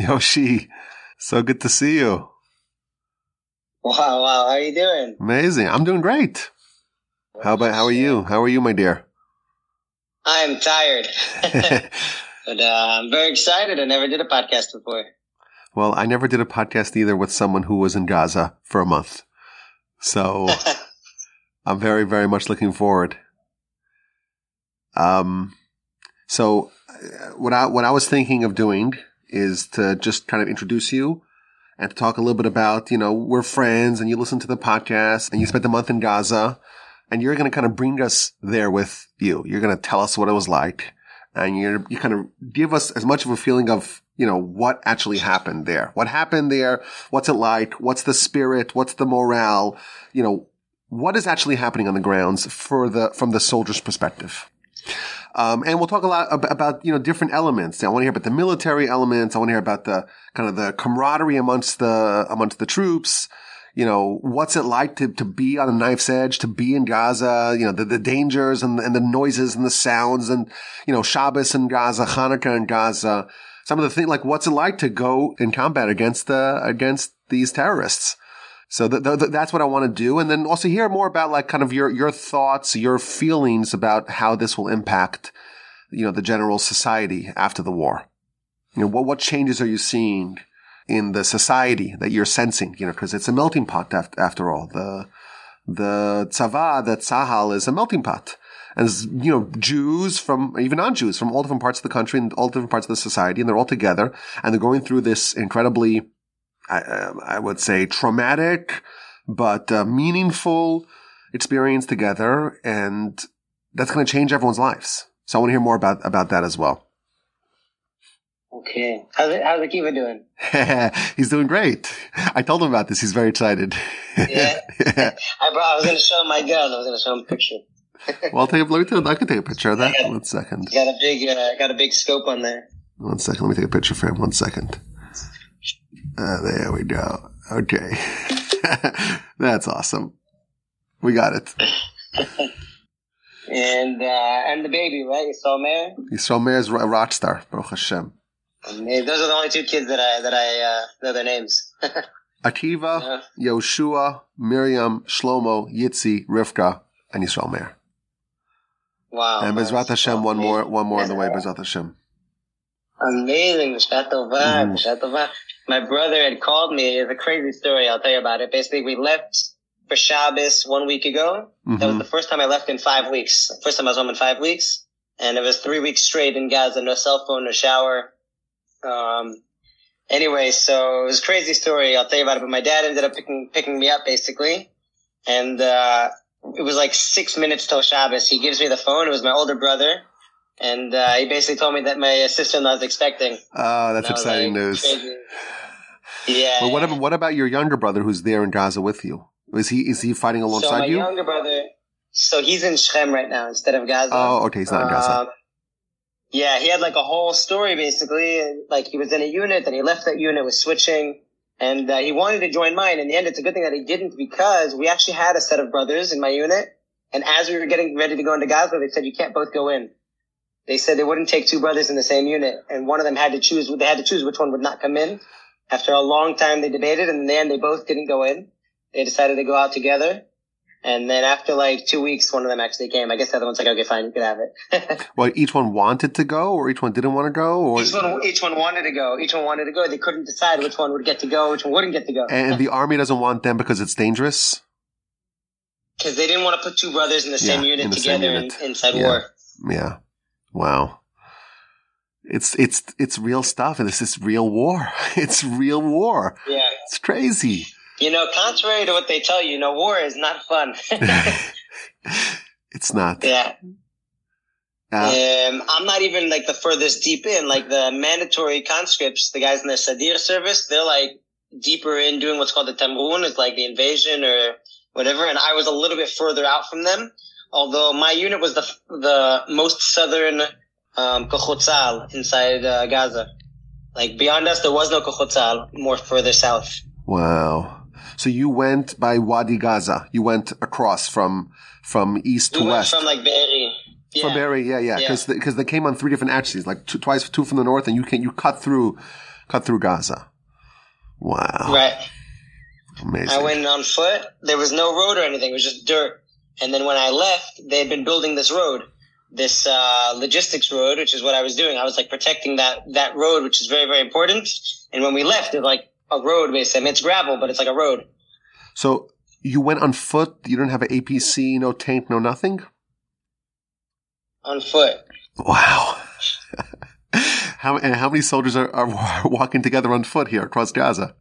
Yoshi, so good to see you. Wow, wow, how are you doing? Amazing. I'm doing great. How about how are you? How are you, my dear? I'm tired. but uh, I'm very excited. I never did a podcast before. Well, I never did a podcast either with someone who was in Gaza for a month. So I'm very, very much looking forward. Um, so uh, what I, what I was thinking of doing is to just kind of introduce you and to talk a little bit about, you know, we're friends and you listen to the podcast and you spent a month in Gaza and you're going to kind of bring us there with you. You're going to tell us what it was like and you're, you kind of give us as much of a feeling of, you know, what actually happened there. What happened there? What's it like? What's the spirit? What's the morale? You know, what is actually happening on the grounds for the, from the soldier's perspective? Um, and we'll talk a lot about, you know, different elements. I want to hear about the military elements. I want to hear about the kind of the camaraderie amongst the, amongst the troops. You know, what's it like to, to be on a knife's edge, to be in Gaza, you know, the, the dangers and, and the noises and the sounds and, you know, Shabbos in Gaza, Hanukkah in Gaza. Some of the things like what's it like to go in combat against the, against these terrorists. So th- th- that's what I want to do. And then also hear more about like kind of your, your thoughts, your feelings about how this will impact, you know, the general society after the war. You know, what, what changes are you seeing in the society that you're sensing? You know, cause it's a melting pot after, after all. The, the tzava, the tzahal is a melting pot. And, you know, Jews from, even non-Jews from all different parts of the country and all different parts of the society, and they're all together, and they're going through this incredibly I, um, I would say traumatic, but uh, meaningful experience together. And that's going to change everyone's lives. So I want to hear more about, about that as well. Okay. How's it, how's Akiva doing? He's doing great. I told him about this. He's very excited. Yeah. yeah. I, brought, I was going to show him my gun. I was going to show him a picture. well, I'll take a, let me take, I can take a picture of that. Got, One second. Got a big, uh, got a big scope on there. One second. Let me take a picture for him. One second. Uh, there we go. Okay. That's awesome. We got it. and uh, and the baby, right? Yisrael Meir? Yisrael Meir is a rock star, Baruch Hashem. And those are the only two kids that I, that I uh, know their names. Akiva, yeah. Yoshua, Miriam, Shlomo, Yitzi, Rivka, and Yisrael Meir. Wow. And Bezrat Hashem, one more, one more on the way, Bezrat Hashem. Amazing. Tova. My brother had called me. It's a crazy story. I'll tell you about it. Basically, we left for Shabbos one week ago. Mm-hmm. That was the first time I left in five weeks. First time I was home in five weeks. And it was three weeks straight in Gaza. No cell phone, no shower. Um, anyway, so it was a crazy story. I'll tell you about it. But my dad ended up picking, picking me up basically. And, uh, it was like six minutes till Shabbos. He gives me the phone. It was my older brother and uh, he basically told me that my sister-in-law is expecting. Oh, that's exciting like, news. Crazy. Yeah. But what about what about your younger brother who's there in Gaza with you? Is he is he fighting alongside so my you? younger brother. So he's in Shechem right now instead of Gaza. Oh, okay, he's not in Gaza. Um, yeah, he had like a whole story basically. Like he was in a unit, then he left that unit, was switching, and uh, he wanted to join mine. In the end, it's a good thing that he didn't because we actually had a set of brothers in my unit, and as we were getting ready to go into Gaza, they said you can't both go in they said they wouldn't take two brothers in the same unit, and one of them had to choose. They had to choose which one would not come in. After a long time, they debated, and in the end, they both didn't go in. They decided to go out together. And then after like two weeks, one of them actually came. I guess the other one's like, okay, fine, you can have it. well, each one wanted to go, or each one didn't want to go, or each one, each one wanted to go. Each one wanted to go. They couldn't decide which one would get to go, which one wouldn't get to go. and the army doesn't want them because it's dangerous. Because they didn't want to put two brothers in the same yeah, unit the together same unit. In, inside yeah. war. Yeah. Wow. It's it's it's real stuff, and this is real war. It's real war. Yeah, it's crazy. You know, contrary to what they tell you, you know, war is not fun. it's not. Yeah. Uh, um, I'm not even like the furthest deep in. Like the mandatory conscripts, the guys in the Sadir service, they're like deeper in doing what's called the Tamrun. It's like the invasion or whatever. And I was a little bit further out from them. Although my unit was the the most southern um, Kochotzal inside uh, Gaza. Like beyond us, there was no Kochotzal more further south. Wow. So you went by Wadi Gaza. You went across from from east we to west. From like Be'eri. Yeah. From Be'eri, yeah, yeah. Because yeah. because they, they, came on three different axes, like two, twice two from the north, and you can you cut through cut through Gaza. Wow. Right. Amazing. I went on foot. There was no road or anything. It was just dirt. And then when I left, they had been building this road, this uh, logistics road, which is what I was doing. I was like protecting that that road, which is very very important. And when we left, it's like a road basically. I mean, it's gravel, but it's like a road. So you went on foot. You didn't have an APC, no tank, no nothing. On foot. Wow. how and how many soldiers are, are walking together on foot here across Gaza?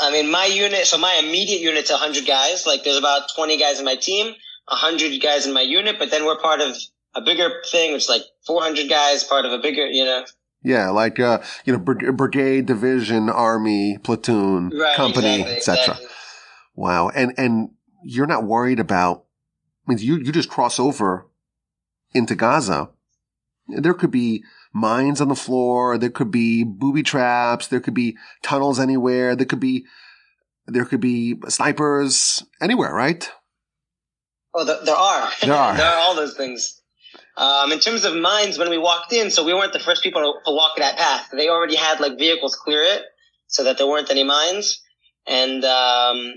I mean, my unit, so my immediate unit's 100 guys. Like, there's about 20 guys in my team, 100 guys in my unit, but then we're part of a bigger thing, which is like 400 guys, part of a bigger, you know. Yeah, like, uh, you know, brigade, division, army, platoon, right, company, exactly, etc. Exactly. Wow. And, and you're not worried about, I mean, you, you just cross over into Gaza. There could be mines on the floor. There could be booby traps. There could be tunnels anywhere. There could be, there could be snipers anywhere, right? Oh, there are. There are. there are all those things. Um, in terms of mines, when we walked in, so we weren't the first people to, to, walk that path. They already had like vehicles clear it so that there weren't any mines. And, um,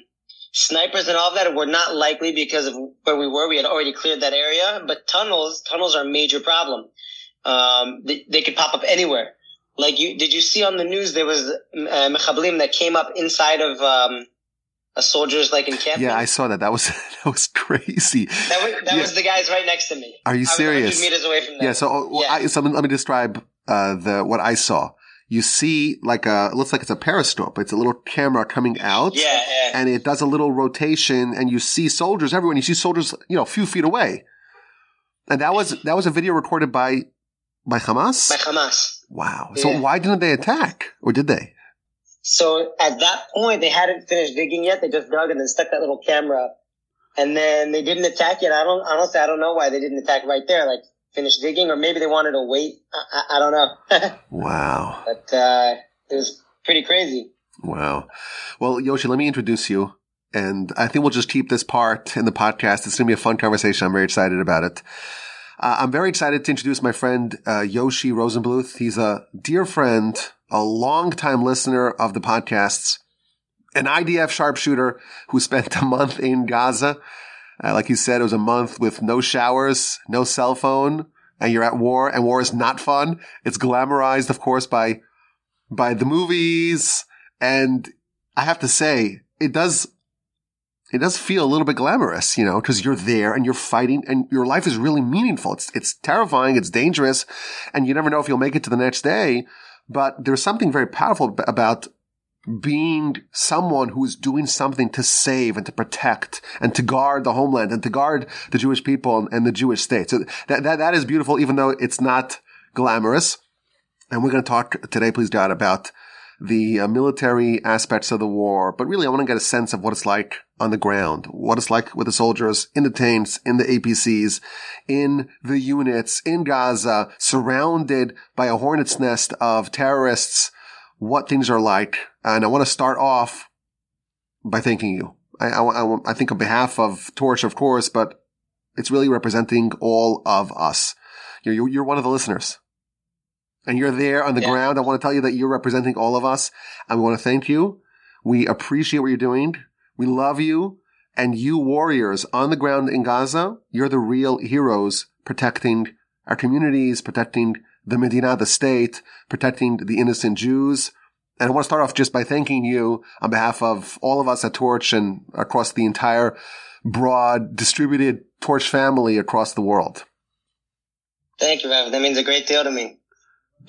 snipers and all of that were not likely because of where we were. We had already cleared that area, but tunnels, tunnels are a major problem. Um, they, they, could pop up anywhere. Like you, did you see on the news there was uh, mechablim that came up inside of um, a soldier's like encampment? Yeah, I saw that. That was that was crazy. That was that yeah. was the guys right next to me. Are you serious? meters away from them. Yeah. So, well, yeah. I, so let me describe uh, the what I saw. You see, like a it looks like it's a periscope. It's a little camera coming out, yeah, yeah, and it does a little rotation, and you see soldiers everywhere. And you see soldiers, you know, a few feet away. And that was that was a video recorded by by Hamas? By Hamas. Wow. So yeah. why didn't they attack? Or did they? So at that point, they hadn't finished digging yet. They just dug and then stuck that little camera up. And then they didn't attack yet. I don't, honestly, I don't know why they didn't attack right there. Like finish digging or maybe they wanted to wait. I, I, I don't know. wow. But, uh, it was pretty crazy. Wow. Well, Yoshi, let me introduce you. And I think we'll just keep this part in the podcast. It's going to be a fun conversation. I'm very excited about it. Uh, I'm very excited to introduce my friend uh, Yoshi Rosenbluth. He's a dear friend, a long-time listener of the podcasts, an IDF sharpshooter who spent a month in Gaza. Uh, like you said, it was a month with no showers, no cell phone, and you're at war, and war is not fun. It's glamorized, of course, by by the movies, and I have to say, it does it does feel a little bit glamorous, you know, because you're there and you're fighting and your life is really meaningful. It's, it's terrifying. It's dangerous and you never know if you'll make it to the next day. But there's something very powerful about being someone who is doing something to save and to protect and to guard the homeland and to guard the Jewish people and the Jewish state. So that, that, that is beautiful, even though it's not glamorous. And we're going to talk today, please God, about the uh, military aspects of the war, but really I want to get a sense of what it's like on the ground, what it's like with the soldiers in the tanks, in the APCs, in the units, in Gaza, surrounded by a hornet's nest of terrorists, what things are like. And I want to start off by thanking you. I, I, I think on behalf of Torch, of course, but it's really representing all of us. You're, you're one of the listeners and you're there on the yeah. ground. I want to tell you that you're representing all of us and we want to thank you. We appreciate what you're doing. We love you and you warriors on the ground in Gaza, you're the real heroes protecting our communities, protecting the Medina, the state, protecting the innocent Jews. And I want to start off just by thanking you on behalf of all of us at Torch and across the entire broad distributed Torch family across the world. Thank you, Rev. That means a great deal to me.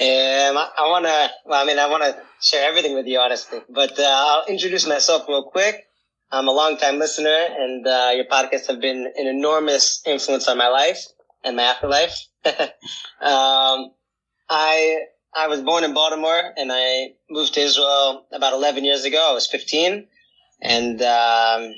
Um, I, I want to, well, I mean, I want to share everything with you, honestly, but uh, I'll introduce myself real quick. I'm a long-time listener, and uh, your podcasts have been an enormous influence on my life and my afterlife. um, I I was born in Baltimore, and I moved to Israel about 11 years ago. I was 15, and um,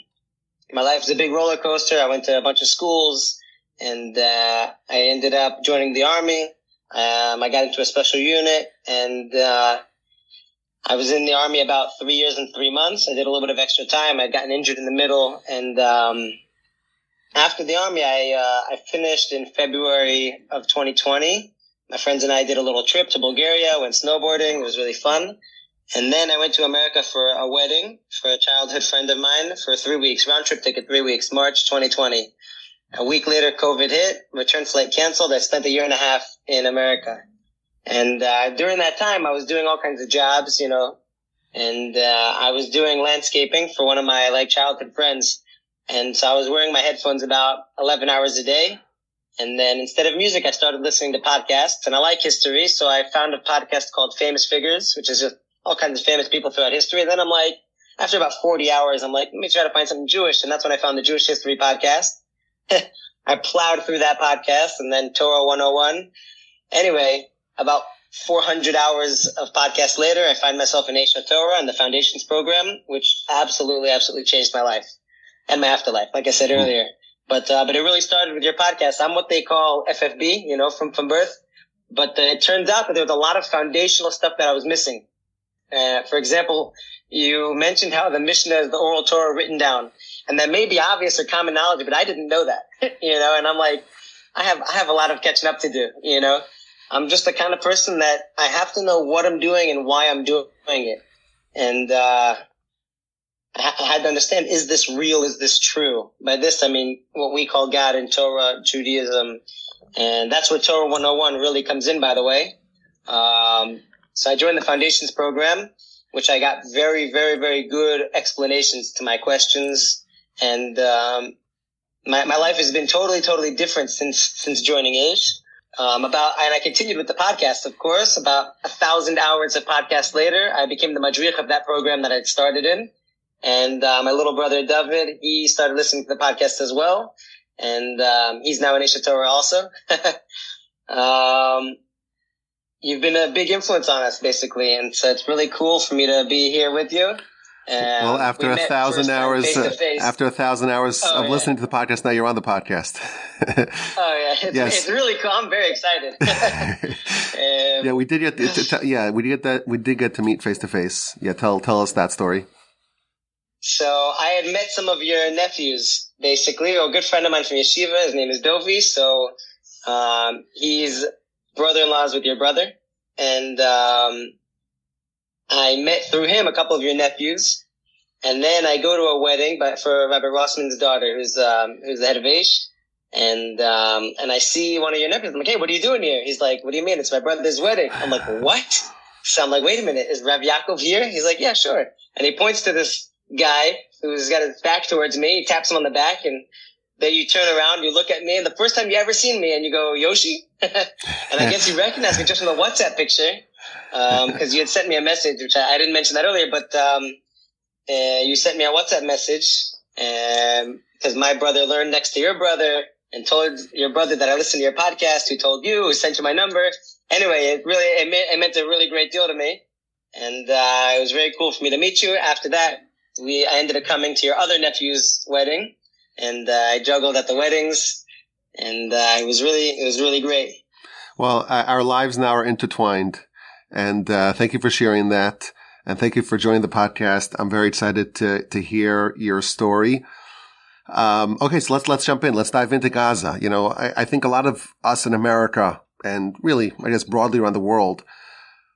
my life was a big roller coaster. I went to a bunch of schools, and uh, I ended up joining the army. Um, I got into a special unit and, uh, I was in the army about three years and three months. I did a little bit of extra time. I'd gotten injured in the middle and, um, after the army, I, uh, I finished in February of 2020 My friends and I did a little trip to Bulgaria, went snowboarding. It was really fun. And then I went to America for a wedding for a childhood friend of mine for three weeks, round trip ticket, three weeks, March 2020. A week later, COVID hit, return flight canceled. I spent a year and a half in America. And uh, during that time, I was doing all kinds of jobs, you know, and uh, I was doing landscaping for one of my like childhood friends. And so I was wearing my headphones about 11 hours a day. And then instead of music, I started listening to podcasts and I like history. So I found a podcast called Famous Figures, which is just all kinds of famous people throughout history. And then I'm like, after about 40 hours, I'm like, let me try to find something Jewish. And that's when I found the Jewish History podcast. I plowed through that podcast and then Torah 101. Anyway, about 400 hours of podcast later, I find myself in Aish Torah and the Foundations program, which absolutely, absolutely changed my life and my afterlife, like I said earlier. But, uh, but it really started with your podcast. I'm what they call FFB, you know, from, from birth. But uh, it turns out that there was a lot of foundational stuff that I was missing. Uh, for example, you mentioned how the Mishnah is the oral Torah written down. And that may be obvious or common knowledge, but I didn't know that, you know, and I'm like, I have, I have a lot of catching up to do, you know. I'm just the kind of person that I have to know what I'm doing and why I'm doing it. And, uh, I had to understand, is this real? Is this true? By this, I mean what we call God in Torah, Judaism. And that's where Torah 101 really comes in, by the way. Um, so I joined the foundations program, which I got very, very, very good explanations to my questions. And, um, my, my life has been totally, totally different since, since joining Aish. Um, about, and I continued with the podcast, of course. About a thousand hours of podcast later, I became the madrich of that program that I'd started in. And uh, my little brother David, he started listening to the podcast as well, and um, he's now in Aish Torah also. um, you've been a big influence on us, basically, and so it's really cool for me to be here with you. Well, after we a thousand hours, uh, after a thousand hours oh, of yeah. listening to the podcast, now you're on the podcast. oh yeah, it's, yes. it's really cool. I'm very excited. um, yeah, we did get, to, yeah, we did get that, we did get to meet face to face. Yeah, tell tell us that story. So I had met some of your nephews, basically, a good friend of mine from yeshiva. His name is Dovi. So um, he's brother-in-laws with your brother, and um, I met through him a couple of your nephews. And then I go to a wedding, but for Rabbi Rossman's daughter, who's um, who's the head of Aish. And um, and I see one of your nephews. I'm like, hey, what are you doing here? He's like, what do you mean? It's my brother's wedding. I'm like, what? So I'm like, wait a minute, is Rabbi Yaakov here? He's like, yeah, sure. And he points to this guy who's got his back towards me. He taps him on the back and then you turn around, you look at me, and the first time you ever seen me, and you go, Yoshi? and I guess you recognize me just from the WhatsApp picture, because um, you had sent me a message, which I, I didn't mention that earlier, but um, uh, you sent me a WhatsApp message, because um, my brother learned next to your brother, and told your brother that I listened to your podcast, who told you, who sent you my number. Anyway, it really, it, meant, it meant a really great deal to me. And uh, it was very cool for me to meet you. After that, we I ended up coming to your other nephew's wedding, and uh, I juggled at the weddings, and uh, it was really it was really great. Well, our lives now are intertwined, and uh, thank you for sharing that, and thank you for joining the podcast. I'm very excited to to hear your story. Um, okay, so let's let's jump in. Let's dive into Gaza. You know, I, I think a lot of us in America, and really, I guess broadly around the world,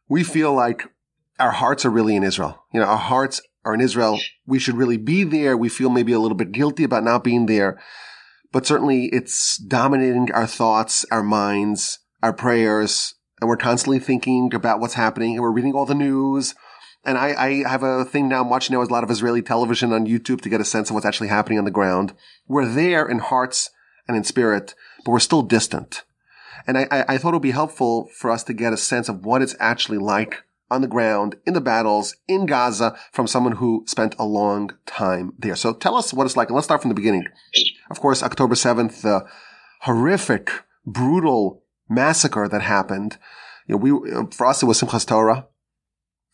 we feel like our hearts are really in Israel. You know, our hearts are in Israel. We should really be there. We feel maybe a little bit guilty about not being there, but certainly it's dominating our thoughts, our minds, our prayers, and we're constantly thinking about what's happening and we're reading all the news. And I, I have a thing now I'm watching now is a lot of Israeli television on YouTube to get a sense of what's actually happening on the ground. We're there in hearts and in spirit, but we're still distant. And I, I, I thought it would be helpful for us to get a sense of what it's actually like on the ground in the battles in Gaza from someone who spent a long time there. So tell us what it's like. And let's start from the beginning. Of course, October 7th, the horrific, brutal massacre that happened. You know, we, for us, it was Simchas Torah.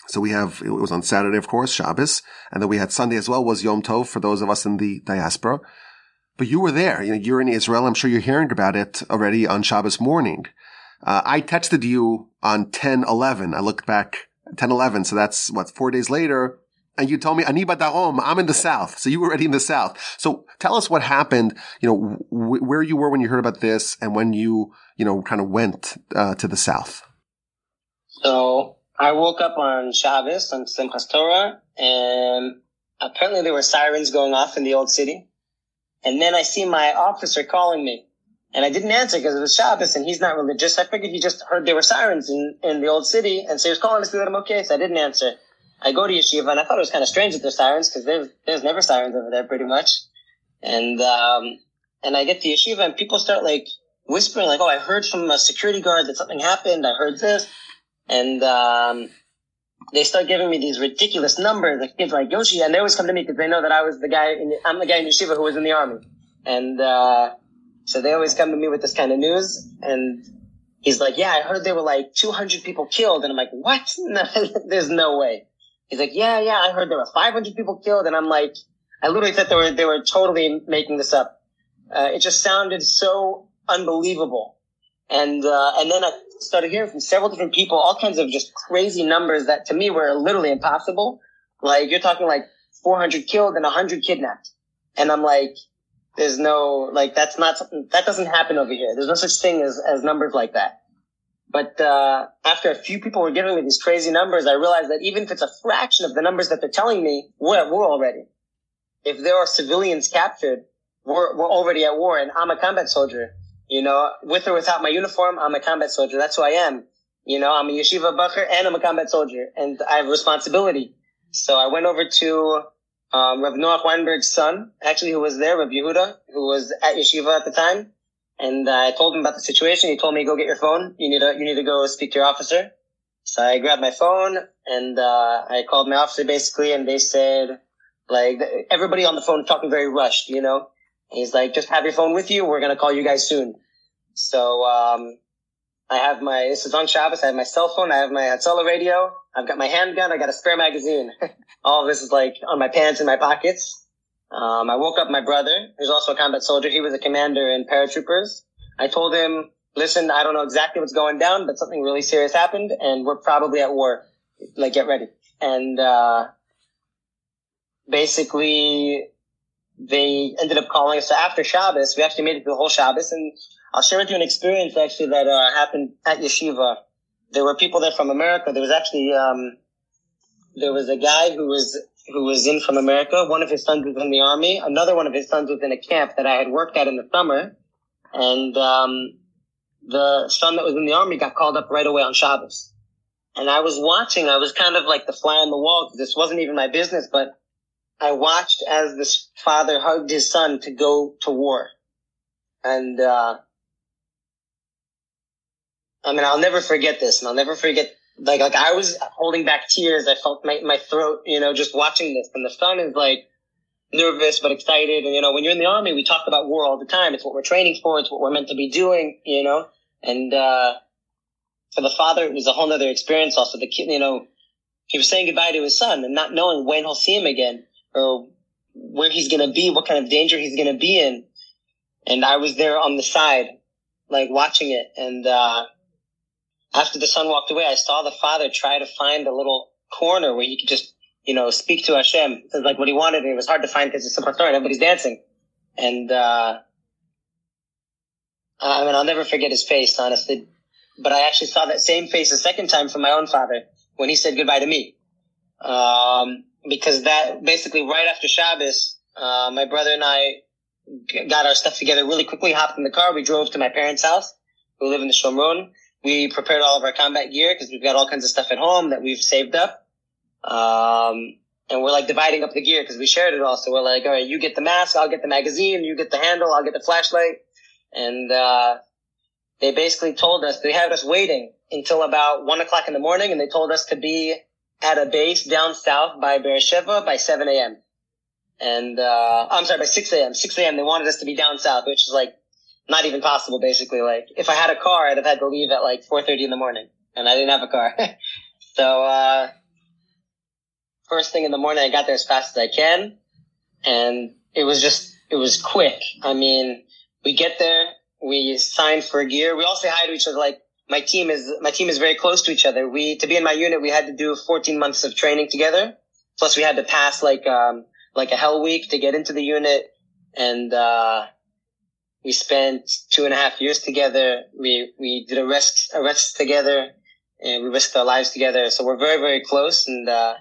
So we have, it was on Saturday, of course, Shabbos. And then we had Sunday as well was Yom Tov for those of us in the diaspora. But you were there. You know, you're in Israel. I'm sure you're hearing about it already on Shabbos morning. Uh, I texted you on 10 11. I looked back 10 11. So that's what four days later. And you told me Ani Darom, I'm in the south. So you were already in the south. So tell us what happened, you know, w- where you were when you heard about this and when you, you know, kind of went uh, to the south. So I woke up on Shabbos, on Simchas Torah, and apparently there were sirens going off in the old city. And then I see my officer calling me. And I didn't answer because it was Shabbos and he's not religious. I figured he just heard there were sirens in, in the old city. And so he was calling to see that I'm okay. So I didn't answer. I go to yeshiva and I thought it was kind of strange that there's sirens because there's, there's never sirens over there pretty much. And, um, and I get to yeshiva and people start like whispering like, oh, I heard from a security guard that something happened. I heard this. And, um, they start giving me these ridiculous numbers. Like kids like Yoshi, and they always come to me because they know that I was the guy. In I'm the guy in yeshiva who was in the army, and uh, so they always come to me with this kind of news. And he's like, "Yeah, I heard there were like 200 people killed," and I'm like, "What? No, there's no way." He's like, "Yeah, yeah, I heard there were 500 people killed," and I'm like, I literally thought they were they were totally making this up. Uh, it just sounded so unbelievable, and uh, and then I started hearing from several different people all kinds of just crazy numbers that to me were literally impossible. Like you're talking like 400 killed and 100 kidnapped. And I'm like, there's no, like, that's not something, that doesn't happen over here. There's no such thing as, as numbers like that. But, uh, after a few people were giving me these crazy numbers, I realized that even if it's a fraction of the numbers that they're telling me, we're at war already. If there are civilians captured, we're, we're already at war and I'm a combat soldier. You know, with or without my uniform, I'm a combat soldier. That's who I am. You know, I'm a yeshiva bacher and I'm a combat soldier and I have responsibility. So I went over to, um, Rav Noach Weinberg's son, actually, who was there, Rav Yehuda, who was at yeshiva at the time. And I told him about the situation. He told me, go get your phone. You need to, you need to go speak to your officer. So I grabbed my phone and, uh, I called my officer basically and they said, like, everybody on the phone talking very rushed, you know? He's like, just have your phone with you. We're going to call you guys soon. So, um, I have my, this is on Shabbos. I have my cell phone. I have my Hatzalah radio. I've got my handgun. I got a spare magazine. All this is like on my pants and my pockets. Um, I woke up my brother, who's also a combat soldier. He was a commander in paratroopers. I told him, listen, I don't know exactly what's going down, but something really serious happened and we're probably at war. Like, get ready. And, uh, basically they ended up calling us So after Shabbos. We actually made it through the whole Shabbos, and I'll share with you an experience actually that uh, happened at yeshiva. There were people there from America. There was actually um, there was a guy who was who was in from America. One of his sons was in the army. Another one of his sons was in a camp that I had worked at in the summer, and um, the son that was in the army got called up right away on Shabbos. And I was watching. I was kind of like the fly on the wall because this wasn't even my business, but I watched as this father hugged his son to go to war. And, uh, I mean, I'll never forget this and I'll never forget, like, like I was holding back tears. I felt my, my throat, you know, just watching this. And the son is like nervous but excited. And, you know, when you're in the army, we talk about war all the time. It's what we're training for. It's what we're meant to be doing, you know? And, uh, for the father, it was a whole other experience also. The kid, you know, he was saying goodbye to his son and not knowing when he'll see him again or where he's to be, what kind of danger he's to be in. And I was there on the side, like watching it. And, uh, after the son walked away, I saw the father try to find a little corner where he could just, you know, speak to Hashem. Like what he wanted. And it was hard to find because it's a story and everybody's dancing. And, uh, I mean, I'll never forget his face, honestly. But I actually saw that same face a second time from my own father when he said goodbye to me. Um, because that basically right after Shabbos, uh, my brother and I got our stuff together really quickly, hopped in the car. We drove to my parents' house who live in the Shomron. We prepared all of our combat gear because we've got all kinds of stuff at home that we've saved up. Um, and we're like dividing up the gear because we shared it all. So we're like, all right, you get the mask, I'll get the magazine, you get the handle, I'll get the flashlight. And, uh, they basically told us, they had us waiting until about one o'clock in the morning and they told us to be at a base down south by Beersheba by 7 a.m. And, uh, I'm sorry, by 6 a.m. 6 a.m. they wanted us to be down south, which is like not even possible basically. Like if I had a car, I'd have had to leave at like 4.30 in the morning and I didn't have a car. so, uh, first thing in the morning, I got there as fast as I can and it was just, it was quick. I mean, we get there, we sign for gear. We all say hi to each other like, my team is my team is very close to each other. We to be in my unit, we had to do 14 months of training together. Plus we had to pass like, um, like a hell week to get into the unit. And, uh, we spent two and a half years together. We, we did arrests, arrests together and we risked our lives together. So we're very, very close and, uh,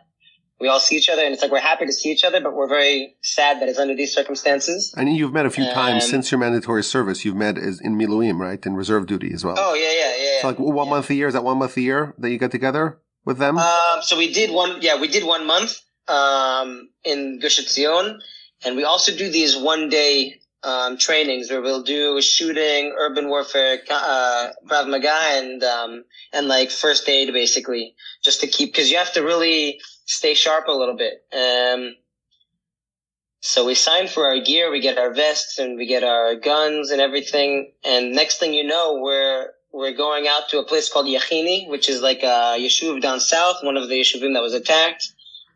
we all see each other and it's like we're happy to see each other, but we're very sad that it's under these circumstances. And you've met a few times since your mandatory service. You've met as in Miluim, right? In reserve duty as well. Oh, yeah, yeah, yeah. So like one yeah. month a year, is that one month a year that you get together with them? Um, so we did one, yeah, we did one month, um, in Gush Etzion. And we also do these one day, um, trainings where we'll do shooting, urban warfare, uh, Krav Maga and, um, and like first aid basically just to keep, cause you have to really, stay sharp a little bit. Um, so we sign for our gear, we get our vests and we get our guns and everything. And next thing you know, we're, we're going out to a place called Yachini, which is like a yeshuv down south, one of the yeshuvim that was attacked.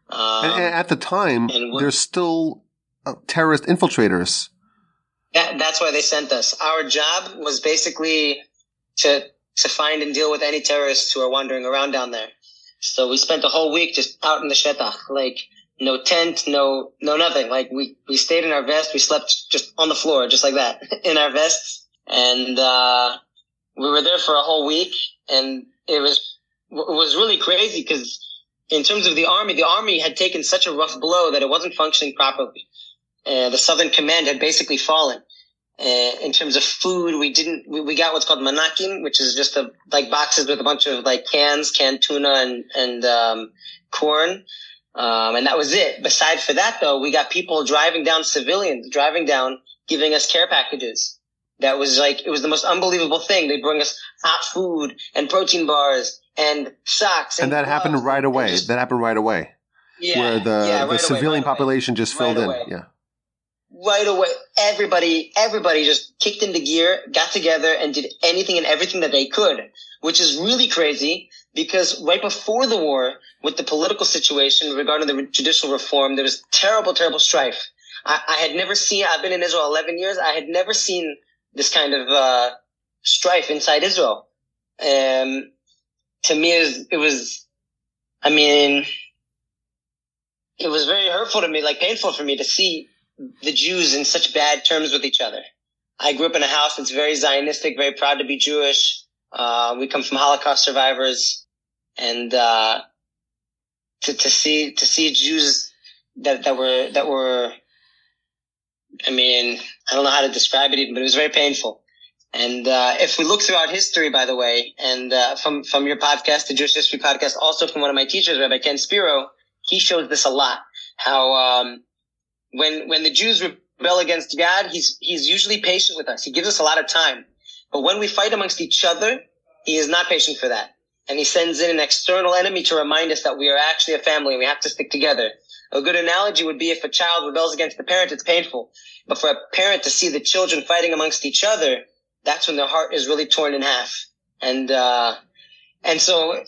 Um, at the time, there's still uh, terrorist infiltrators. That, that's why they sent us. Our job was basically to, to find and deal with any terrorists who are wandering around down there. So we spent a whole week just out in the shetach, like no tent, no, no nothing. Like we, we stayed in our vest. We slept just on the floor, just like that in our vests. And, uh, we were there for a whole week and it was, it was really crazy because in terms of the army, the army had taken such a rough blow that it wasn't functioning properly. Uh, the Southern Command had basically fallen. Uh, in terms of food, we didn't, we, we got what's called manakim, which is just a, like boxes with a bunch of like cans, canned tuna and, and, um, corn. Um, and that was it. Besides for that though, we got people driving down civilians, driving down, giving us care packages. That was like, it was the most unbelievable thing. They bring us hot food and protein bars and socks. And, and that happened right away. Just, that happened right away. Yeah. Where the, yeah, the right civilian right population just filled in. away. Yeah right away, everybody, everybody just kicked into gear, got together and did anything and everything that they could, which is really crazy because right before the war with the political situation regarding the judicial reform, there was terrible, terrible strife. I, I had never seen, I've been in Israel 11 years. I had never seen this kind of, uh, strife inside Israel. Um, to me, it was, it was, I mean, it was very hurtful to me, like painful for me to see the Jews in such bad terms with each other. I grew up in a house that's very Zionistic, very proud to be Jewish. Uh, we come from Holocaust survivors, and uh, to to see to see Jews that that were that were, I mean, I don't know how to describe it even, but it was very painful. And uh, if we look throughout history, by the way, and uh, from from your podcast, the Jewish History podcast, also from one of my teachers, Rabbi Ken Spiro, he shows this a lot. How um, when when the Jews rebel against God, he's he's usually patient with us. He gives us a lot of time. But when we fight amongst each other, he is not patient for that. And he sends in an external enemy to remind us that we are actually a family and we have to stick together. A good analogy would be if a child rebels against the parent, it's painful. But for a parent to see the children fighting amongst each other, that's when their heart is really torn in half. And, uh, and so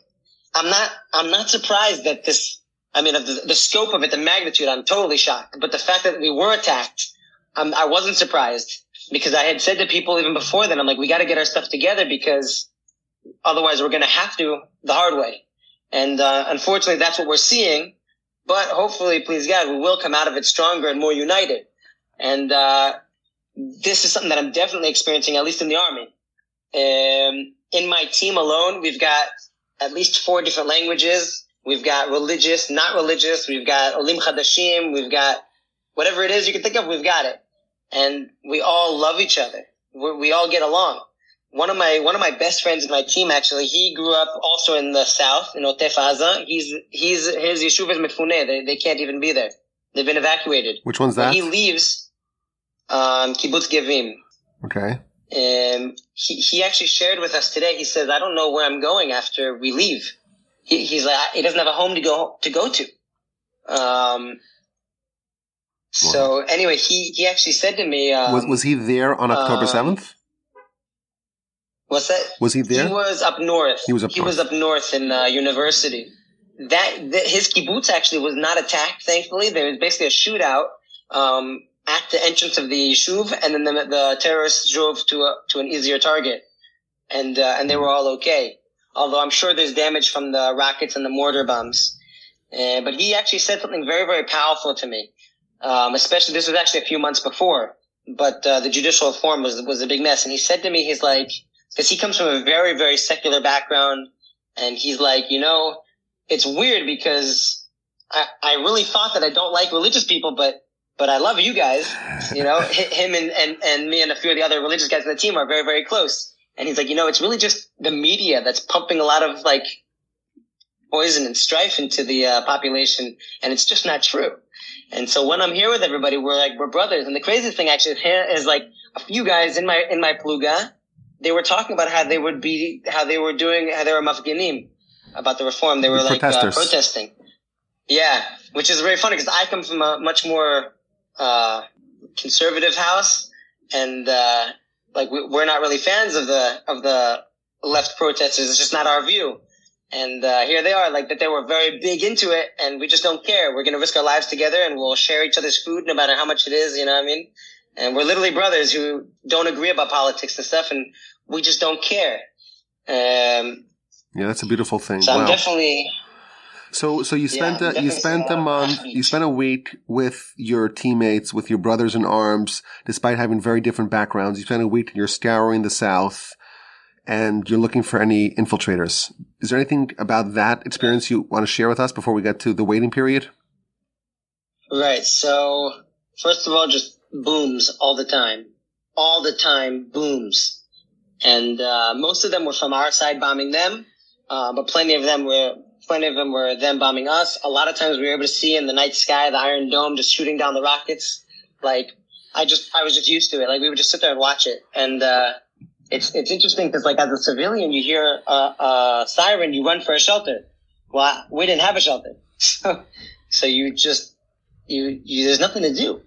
I'm not, I'm not surprised that this I mean, the, the scope of it, the magnitude, I'm totally shocked. But the fact that we were attacked, um, I wasn't surprised because I had said to people even before then, I'm like, we got to get our stuff together because otherwise we're going to have to the hard way. And, uh, unfortunately, that's what we're seeing. But hopefully, please God, we will come out of it stronger and more united. And, uh, this is something that I'm definitely experiencing, at least in the army. Um, in my team alone, we've got at least four different languages. We've got religious, not religious. We've got Olim Chadashim. We've got whatever it is you can think of. We've got it. And we all love each other. We're, we all get along. One of my, one of my best friends in my team, actually, he grew up also in the south, in Otef Aza. He's, he's, his yeshuv is mefune. They, they can't even be there. They've been evacuated. Which one's that? When he leaves, um, Kibbutz Gevim. Okay. And he, he actually shared with us today. He says, I don't know where I'm going after we leave he, he's like he doesn't have a home to go to go to. Um. So anyway, he he actually said to me, um, was was he there on October um, seventh? what's that? Was he there? He was up north. He was up. He north. was up north in uh, university. That, that his kibbutz actually was not attacked. Thankfully, there was basically a shootout um, at the entrance of the yeshuv, and then the, the terrorists drove to a, to an easier target, and uh, and they were all okay although I'm sure there's damage from the rockets and the mortar bombs. Uh, but he actually said something very, very powerful to me. Um, especially this was actually a few months before, but uh, the judicial reform was was a big mess. And he said to me, he's like, because he comes from a very, very secular background, and he's like, you know, it's weird because I, I really thought that I don't like religious people, but but I love you guys. You know, him and, and, and me and a few of the other religious guys in the team are very, very close. And he's like, you know, it's really just the media that's pumping a lot of like poison and strife into the uh, population. And it's just not true. And so when I'm here with everybody, we're like, we're brothers. And the craziest thing actually is like a few guys in my, in my pluga, they were talking about how they would be, how they were doing, how they were mafginim about the reform. They were the like uh, protesting. Yeah. Which is very funny because I come from a much more uh, conservative house, and uh, like we, are not really fans of the of the left protesters. It's just not our view. And uh, here they are, like that they were very big into it, and we just don't care. We're going to risk our lives together, and we'll share each other's food, no matter how much it is. You know what I mean? And we're literally brothers who don't agree about politics and stuff, and we just don't care. Um, yeah, that's a beautiful thing. So wow. I'm definitely so, so you spent yeah, a, you spent a month, you spent a week with your teammates, with your brothers in arms, despite having very different backgrounds. You spent a week, and you're scouring the South, and you're looking for any infiltrators. Is there anything about that experience you want to share with us before we get to the waiting period? Right. So, first of all, just booms all the time, all the time, booms, and uh, most of them were from our side bombing them, uh, but plenty of them were plenty of them were them bombing us. A lot of times we were able to see in the night sky the Iron Dome just shooting down the rockets. Like I just I was just used to it. Like we would just sit there and watch it, and uh, it's it's interesting because like as a civilian, you hear a, a siren, you run for a shelter. Well, we didn't have a shelter, so so you just you, you there's nothing to do,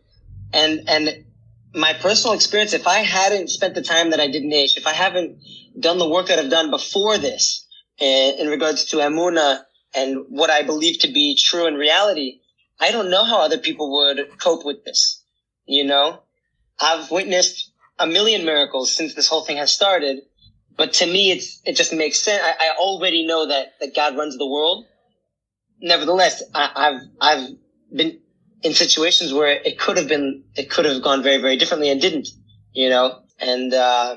and and my personal experience, if I hadn't spent the time that I did in Aish, if I haven't done the work that I've done before this, in regards to Amuna and what I believe to be true in reality, I don't know how other people would cope with this. You know, I've witnessed a million miracles since this whole thing has started, but to me, it's, it just makes sense. I, I already know that, that God runs the world. Nevertheless, I, I've, I've been in situations where it could have been, it could have gone very, very differently and didn't, you know, and, uh,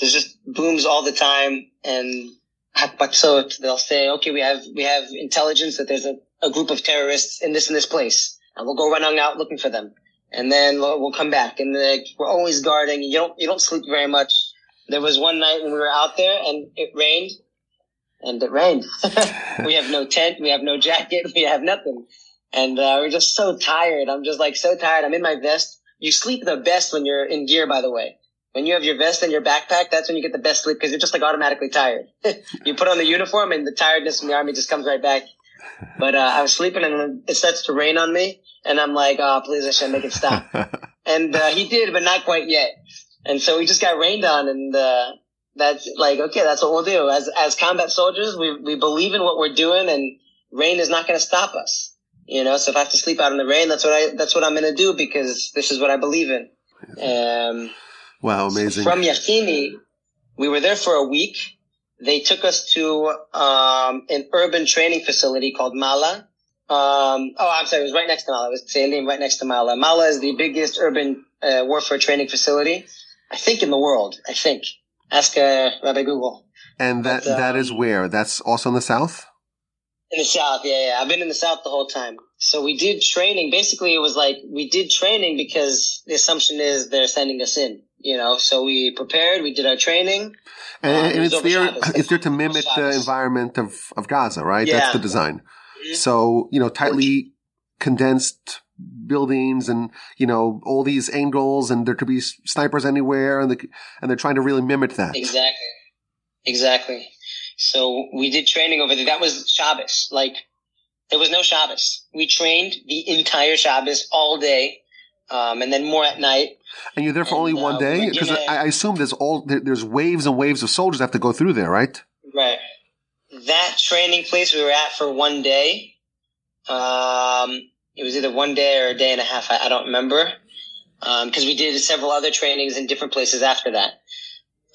there's just booms all the time and hakbatzot. They'll say, okay, we have, we have intelligence that there's a, a group of terrorists in this and this place and we'll go running out looking for them. And then we'll, we'll come back and like, we're always guarding. You don't, you don't sleep very much. There was one night when we were out there and it rained and it rained. we have no tent. We have no jacket. We have nothing. And, uh, we're just so tired. I'm just like so tired. I'm in my vest. You sleep the best when you're in gear, by the way when you have your vest and your backpack, that's when you get the best sleep because you're just like automatically tired. you put on the uniform and the tiredness from the army just comes right back. But uh, I was sleeping and it starts to rain on me, and I'm like, "Oh, please, I should make it stop." and uh, he did, but not quite yet. And so we just got rained on, and uh, that's like, okay, that's what we'll do. As as combat soldiers, we we believe in what we're doing, and rain is not going to stop us. You know, so if I have to sleep out in the rain, that's what I that's what I'm going to do because this is what I believe in. Um, Wow, amazing. From Yakini, we were there for a week. They took us to um, an urban training facility called Mala. Um, oh, I'm sorry, it was right next to Mala. It was Tselim, right next to Mala. Mala is the biggest urban uh, warfare training facility, I think, in the world. I think. Ask uh, Rabbi Google. And that but, um, that is where? That's also in the south. In the south, yeah, yeah. I've been in the south the whole time. So we did training. Basically, it was like we did training because the assumption is they're sending us in you know, so we prepared, we did our training. And, um, and it's there, it's there to mimic the environment of, of Gaza, right? Yeah. That's the design. Mm-hmm. So, you know, tightly condensed buildings and, you know, all these angles and there could be snipers anywhere and, the, and they're trying to really mimic that. Exactly. Exactly. So we did training over there. That was Shabbos. Like, there was no Shabbos. We trained the entire Shabbos all day um, and then more at night. And you're there for and, only one uh, day because I, I, assume there's all there's waves and waves of soldiers have to go through there, right? Right. That training place we were at for one day. Um, it was either one day or a day and a half. I, I don't remember because um, we did several other trainings in different places after that.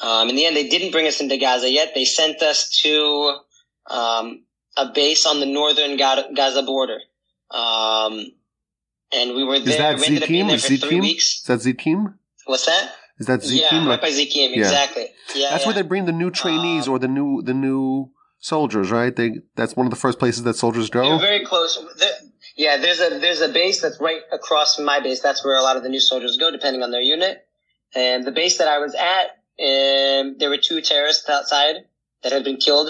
Um, in the end, they didn't bring us into Gaza yet. They sent us to um, a base on the northern Gaza border. Um, and we were there. Is that we ended up being Zikim? three Zikim? weeks. Is that Zikim? What's that? Is that Zikim? Yeah, right by Zikim, exactly. Yeah, that's yeah. where they bring the new trainees Um, or the new the new soldiers, right? They that's one of the first places that soldiers go. very close. There, yeah, there's a there's a base that's right across from my base. That's where a lot of the new soldiers go, depending on their unit. And the base that I was at, um, there were two terrorists outside that had been killed,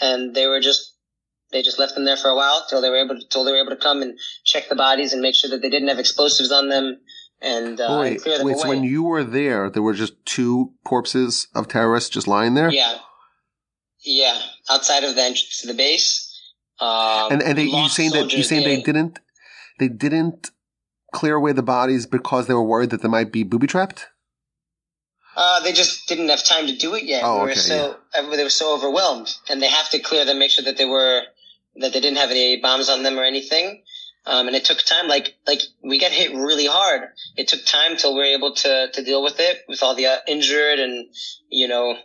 and they were just they just left them there for a while till they were able to till they were able to come and check the bodies and make sure that they didn't have explosives on them and, uh, Oh, and clear them wait. So when you were there, there were just two corpses of terrorists just lying there. yeah, yeah, outside of the entrance to the base. Um, and and they, you saying that you saying they didn't they didn't clear away the bodies because they were worried that they might be booby trapped. Uh, they just didn't have time to do it yet. Oh, we were okay, so everybody they were so overwhelmed, and they have to clear them, make sure that they were that they didn't have any bombs on them or anything. Um, and it took time. Like like we got hit really hard. It took time till we were able to to deal with it with all the uh, injured and you know,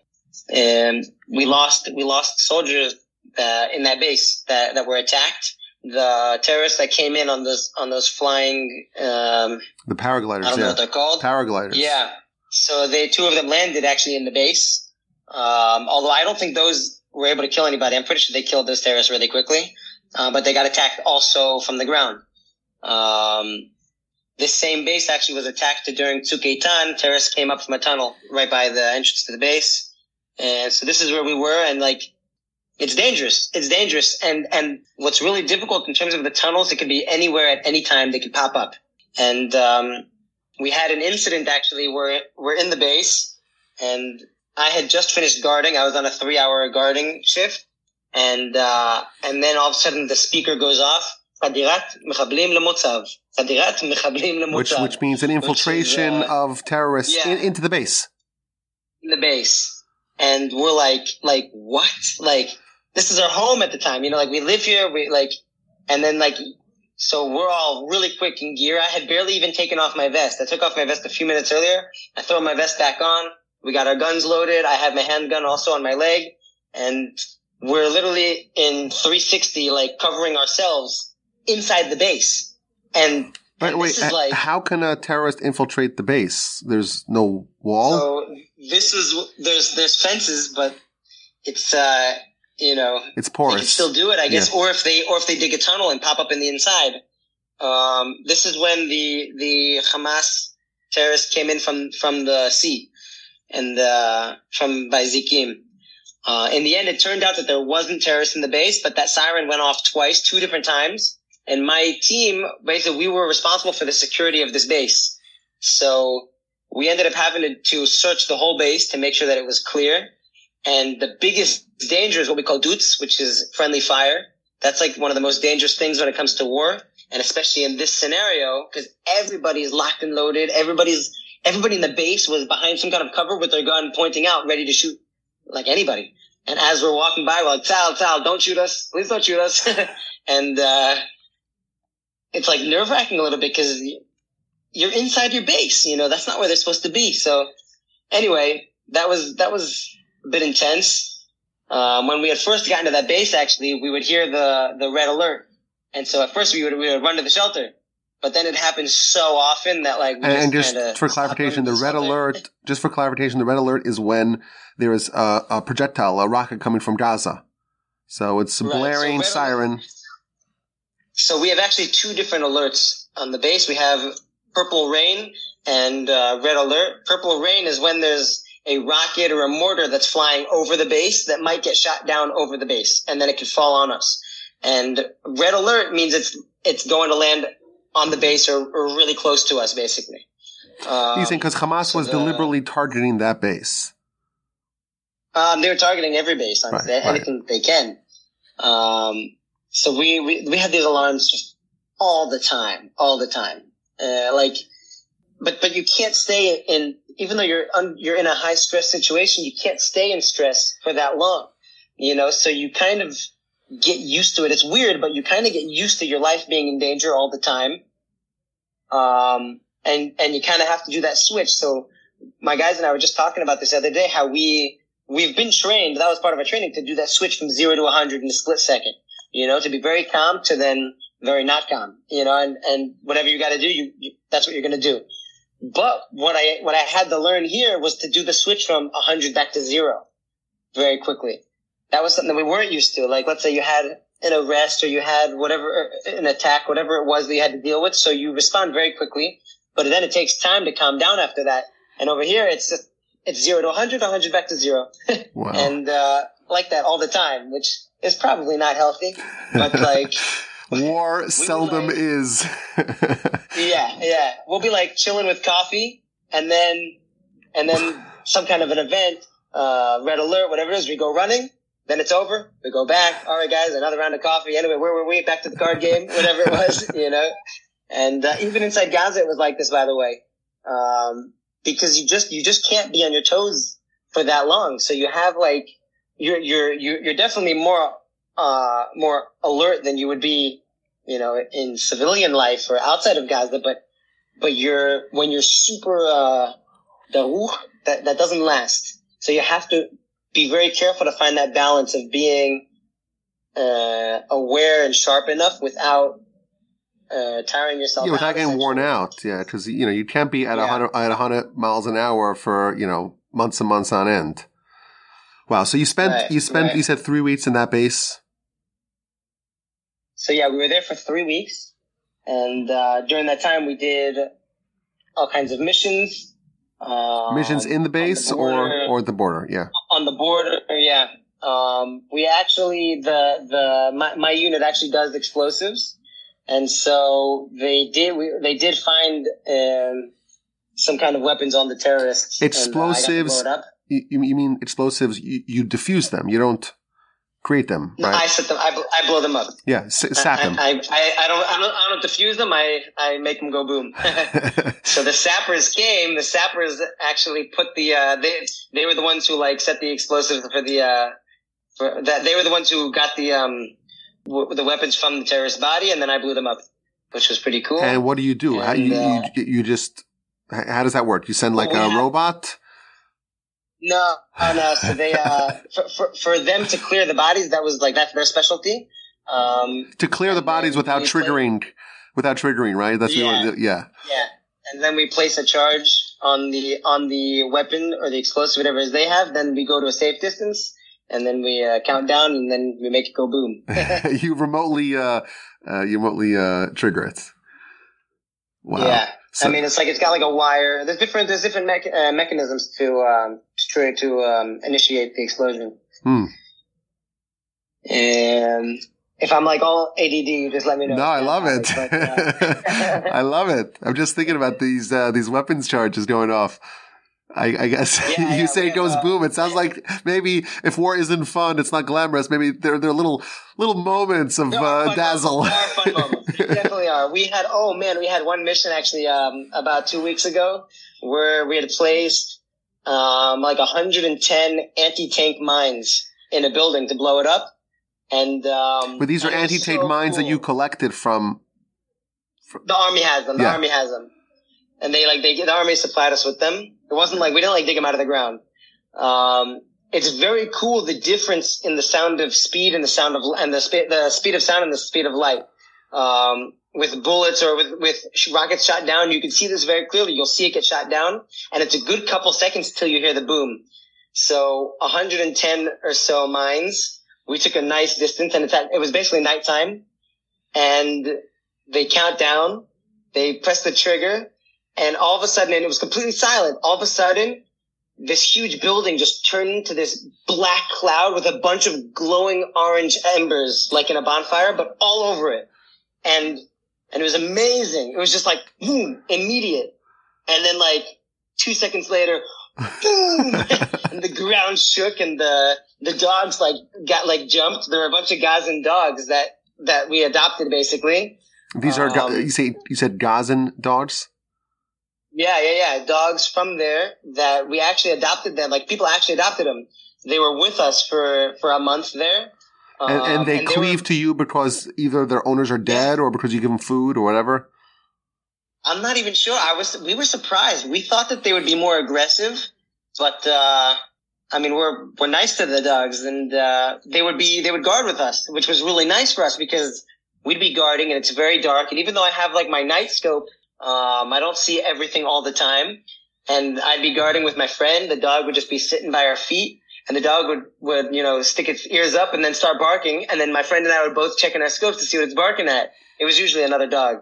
and we lost we lost soldiers uh, in that base that that were attacked. The terrorists that came in on those on those flying um, The paragliders. I don't know yeah, what they're called. paragliders. Yeah. So they two of them landed actually in the base. Um, although I don't think those were able to kill anybody. I'm pretty sure they killed those terrorists really quickly. Uh, but they got attacked also from the ground. Um, this same base actually was attacked during Tzuk Eitan. Terrorists came up from a tunnel right by the entrance to the base. And so this is where we were and like, it's dangerous. It's dangerous. And, and what's really difficult in terms of the tunnels, it could be anywhere at any time they could pop up. And, um, we had an incident actually where we're in the base and I had just finished guarding. I was on a three hour guarding shift. And, uh, and then all of a sudden the speaker goes off. Which, which means an uh, infiltration uh, of terrorists yeah. in, into the base. The base. And we're like, like, what? Like, this is our home at the time. You know, like we live here. We like, and then like, so we're all really quick in gear. I had barely even taken off my vest. I took off my vest a few minutes earlier. I throw my vest back on. We got our guns loaded. I had my handgun also on my leg and we're literally in 360, like covering ourselves inside the base. And, But wait, this is like, how can a terrorist infiltrate the base? There's no wall. So this is there's there's fences, but it's uh you know it's they porous. can still do it, I guess. Or if they or if they dig a tunnel and pop up in the inside. Um, this is when the the Hamas terrorists came in from from the sea and uh, from by Zikim. Uh, in the end, it turned out that there wasn't terrorists in the base, but that siren went off twice, two different times. And my team, basically, we were responsible for the security of this base. So we ended up having to, to search the whole base to make sure that it was clear. And the biggest danger is what we call doots, which is friendly fire. That's like one of the most dangerous things when it comes to war. And especially in this scenario, because everybody is locked and loaded. Everybody's, everybody in the base was behind some kind of cover with their gun pointing out, ready to shoot like anybody. And as we're walking by, we're like, Sal, Sal, don't shoot us. Please don't shoot us. and, uh, it's like nerve wracking a little bit because you're inside your base. You know, that's not where they're supposed to be. So anyway, that was, that was a bit intense. Um, when we had first gotten to that base, actually, we would hear the, the red alert. And so at first we would, we would run to the shelter. But then it happens so often that like, we and, and just for clarification, the red alert. Just for clarification, the red alert is when there is a, a projectile, a rocket coming from Gaza. So it's a Right, so blaring alert- siren. So we have actually two different alerts on the base. We have purple rain and uh, red alert. Purple rain is when there's a rocket or a mortar that's flying over the base that might get shot down over the base, and then it could fall on us. And red alert means it's it's going to land on the base or, or really close to us, basically. Um, you think because Hamas so was the- deliberately targeting that base? Um, they were targeting every base, honestly, Right, right. anything they can. Um, so we, we, we had these alarms just all the time, all the time. Uh, like, but, but you can't stay in, even though you're, un, you're in a high stress situation, you can't stay in stress for that long, you know, so you kind of get used to it. It's weird, but you kind of get used to your life being in danger all the time. Um, and, and you kind of have to do that switch. So my guys and I were just talking about this the other day, how we, we've been trained, that was part of our training, to do that switch from zero to a 100 in a split second. you know, to be very calm to then very not calm, you know, and, and whatever you got to do, you, you, that's what you're going to do. But what I, what I had to learn here was to do the switch from a 100 back to zero very quickly. That was something that we weren't used to. Like, let's say you had an arrest or you had whatever, an attack, whatever it was that you had to deal with. So you respond very quickly, but then it takes time to calm down after that. And over here, it's just, it's zero to 100, 100 back to zero. Wow. and, uh, like that all the time, which is probably not healthy, but like, War seldom like, is. yeah, yeah. We'll be like chilling with coffee, and then, and then some kind of an event, uh, red alert, whatever it is. We go running, then it's over. We go back. All right, guys, another round of coffee. Anyway, where were we? Back to the card game, whatever it was, you know. And uh, even inside Gaza, it was like this, by the way, um, because you just you just can't be on your toes for that long. So you have like you're you're you're definitely more uh, more alert than you would be, you know, in civilian life or outside of Gaza. But, but you're, when you're super, uh, the, that, that doesn't last. So you have to be very careful to find that balance of being, uh, aware and sharp enough without, uh, tiring yourself yeah, without getting worn out. Yeah. Cause, you know, you can't be at a yeah. hundred, at a hundred miles an hour for, you know, months and months on end. Wow. So you spent, right, you spent, right. you said three weeks in that base? So yeah, we were there for three weeks, and uh, during that time, we did all kinds of missions. Um, missions in the base the or or the border, yeah. On the border, yeah. Um, we actually the the my, my unit actually does explosives, and so they did we they did find um, some kind of weapons on the terrorists. Explosives. And, uh, you, you mean explosives? You, you diffuse them. You don't create them. Right? I set them. I, I blow them up. Yeah, s- sap them. I, I, I, don't, I don't. I don't diffuse them. I I make them go boom. so the sappers came. The sappers actually put the. Uh, they they were the ones who like set the explosives for the. Uh, for that they were the ones who got the um w- the weapons from the terrorist body, and then I blew them up, which was pretty cool. And what do you do? And, how you, uh, you you just how does that work? You send like well, a robot no, no. So they, uh, for, for, for, them to clear the bodies, that was like that's their specialty. Um, to clear the bodies without triggering, play, without triggering, right? That's yeah, what, yeah. Yeah, and then we place a charge on the on the weapon or the explosive, whatever it is they have. Then we go to a safe distance, and then we uh, count down, and then we make it go boom. you remotely, uh, uh, you remotely uh, trigger it. Wow. Yeah. So, I mean, it's like it's got like a wire. There's different. There's different me- uh, mechanisms to um, to to um, initiate the explosion. Hmm. And if I'm like all ADD, you just let me know. No, I love it. But, uh, I love it. I'm just thinking about these uh, these weapons charges going off. I, I guess yeah, you yeah, say it goes uh, boom. It sounds like maybe if war isn't fun, it's not glamorous. Maybe there there are little little moments of uh, dazzle. Fun moments. definitely are. We had oh man, we had one mission actually um, about two weeks ago where we had placed um, like 110 anti tank mines in a building to blow it up. And um, but these are anti tank so mines cool. that you collected from, from. The army has them. The yeah. army has them, and they like they the army supplied us with them it wasn't like we didn't like dig them out of the ground. Um, it's very cool the difference in the sound of speed and the sound of and the, spe- the speed of sound and the speed of light. Um, with bullets or with, with rockets shot down, you can see this very clearly. You'll see it get shot down, and it's a good couple seconds till you hear the boom. So 110 or so mines. We took a nice distance, and it's at, it was basically nighttime, and they count down. They press the trigger, and all of a sudden, and it was completely silent. All of a sudden, this huge building just turned into this black cloud with a bunch of glowing orange embers, like in a bonfire, but all over it. And, and it was amazing. It was just like, boom, immediate. And then like two seconds later, boom, and the ground shook and the, the dogs like got like jumped. There were a bunch of Gazan dogs that, that we adopted basically. These are, um, you say, you said Gazan dogs? Yeah, yeah, yeah. Dogs from there that we actually adopted them. Like people actually adopted them. They were with us for for a month there. Um, and, and, they and cleave they were, to you because either their owners are dead or because you give them food or whatever. I'm not even sure. I was. We were surprised. We thought that they would be more aggressive, but uh, I mean, we're we're nice to the dogs, and uh, they would be they would guard with us, which was really nice for us because we'd be guarding, and it's very dark. And even though I have like my night scope, um, I don't see everything all the time. And I'd be guarding with my friend. The dog would just be sitting by our feet, and the dog would would you know stick its ears up and then start barking. And then my friend and I would both check in our scopes to see what it's barking at. It was usually another dog,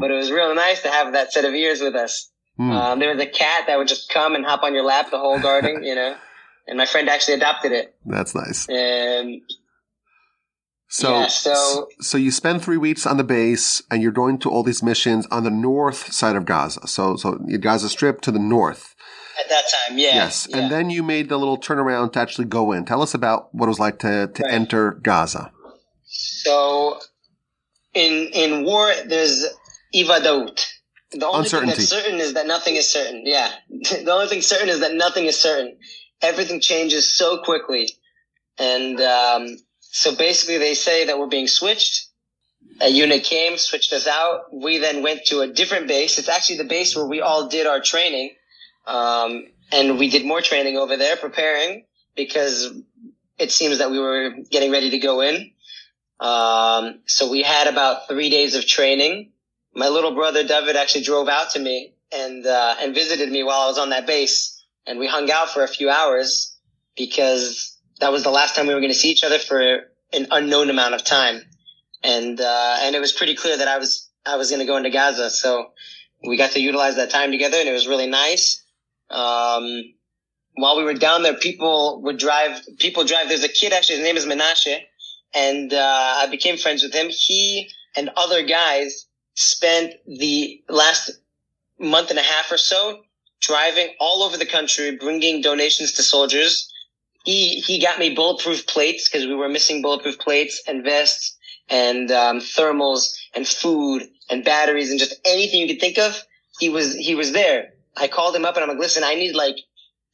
but it was real nice to have that set of ears with us. Hmm. Um, there was a cat that would just come and hop on your lap the whole guarding, you know. And my friend actually adopted it. That's nice. And So, Yeah, so- so you spend three weeks on the base, and you're going to all these missions on the north side of Gaza. So, so Gaza Strip to the north. at that time, yeah. yes, yeah. and then you made the little turnaround to actually go in. Tell us about what it was like to to Right. enter Gaza. So in in war, there's ivadaut. The only thing that's certain is that nothing is certain. Yeah, the only thing certain is that nothing is certain. Everything changes so quickly, and um, so basically they say that we're being switched. A unit came, switched us out. We then went to a different base. It's actually the base where we all did our training, um, and we did more training over there, preparing because it seems that we were getting ready to go in. Um, so we had about three days of training. My little brother David actually drove out to me and uh, and visited me while I was on that base, and we hung out for a few hours because that was the last time we were going to see each other for an unknown amount of time, and uh, and it was pretty clear that I was I was going to go into Gaza, so we got to utilize that time together, and it was really nice. Um, while we were down there, people would drive. People drive. There's a kid actually. His name is Menashe and uh, I became friends with him. He and other guys spent the last month and a half or so driving all over the country, bringing donations to soldiers. He he got me bulletproof plates because we were missing bulletproof plates and vests and um, thermals and food and batteries and just anything you could think of. He was he was there. I called him up and I'm like, listen, I need like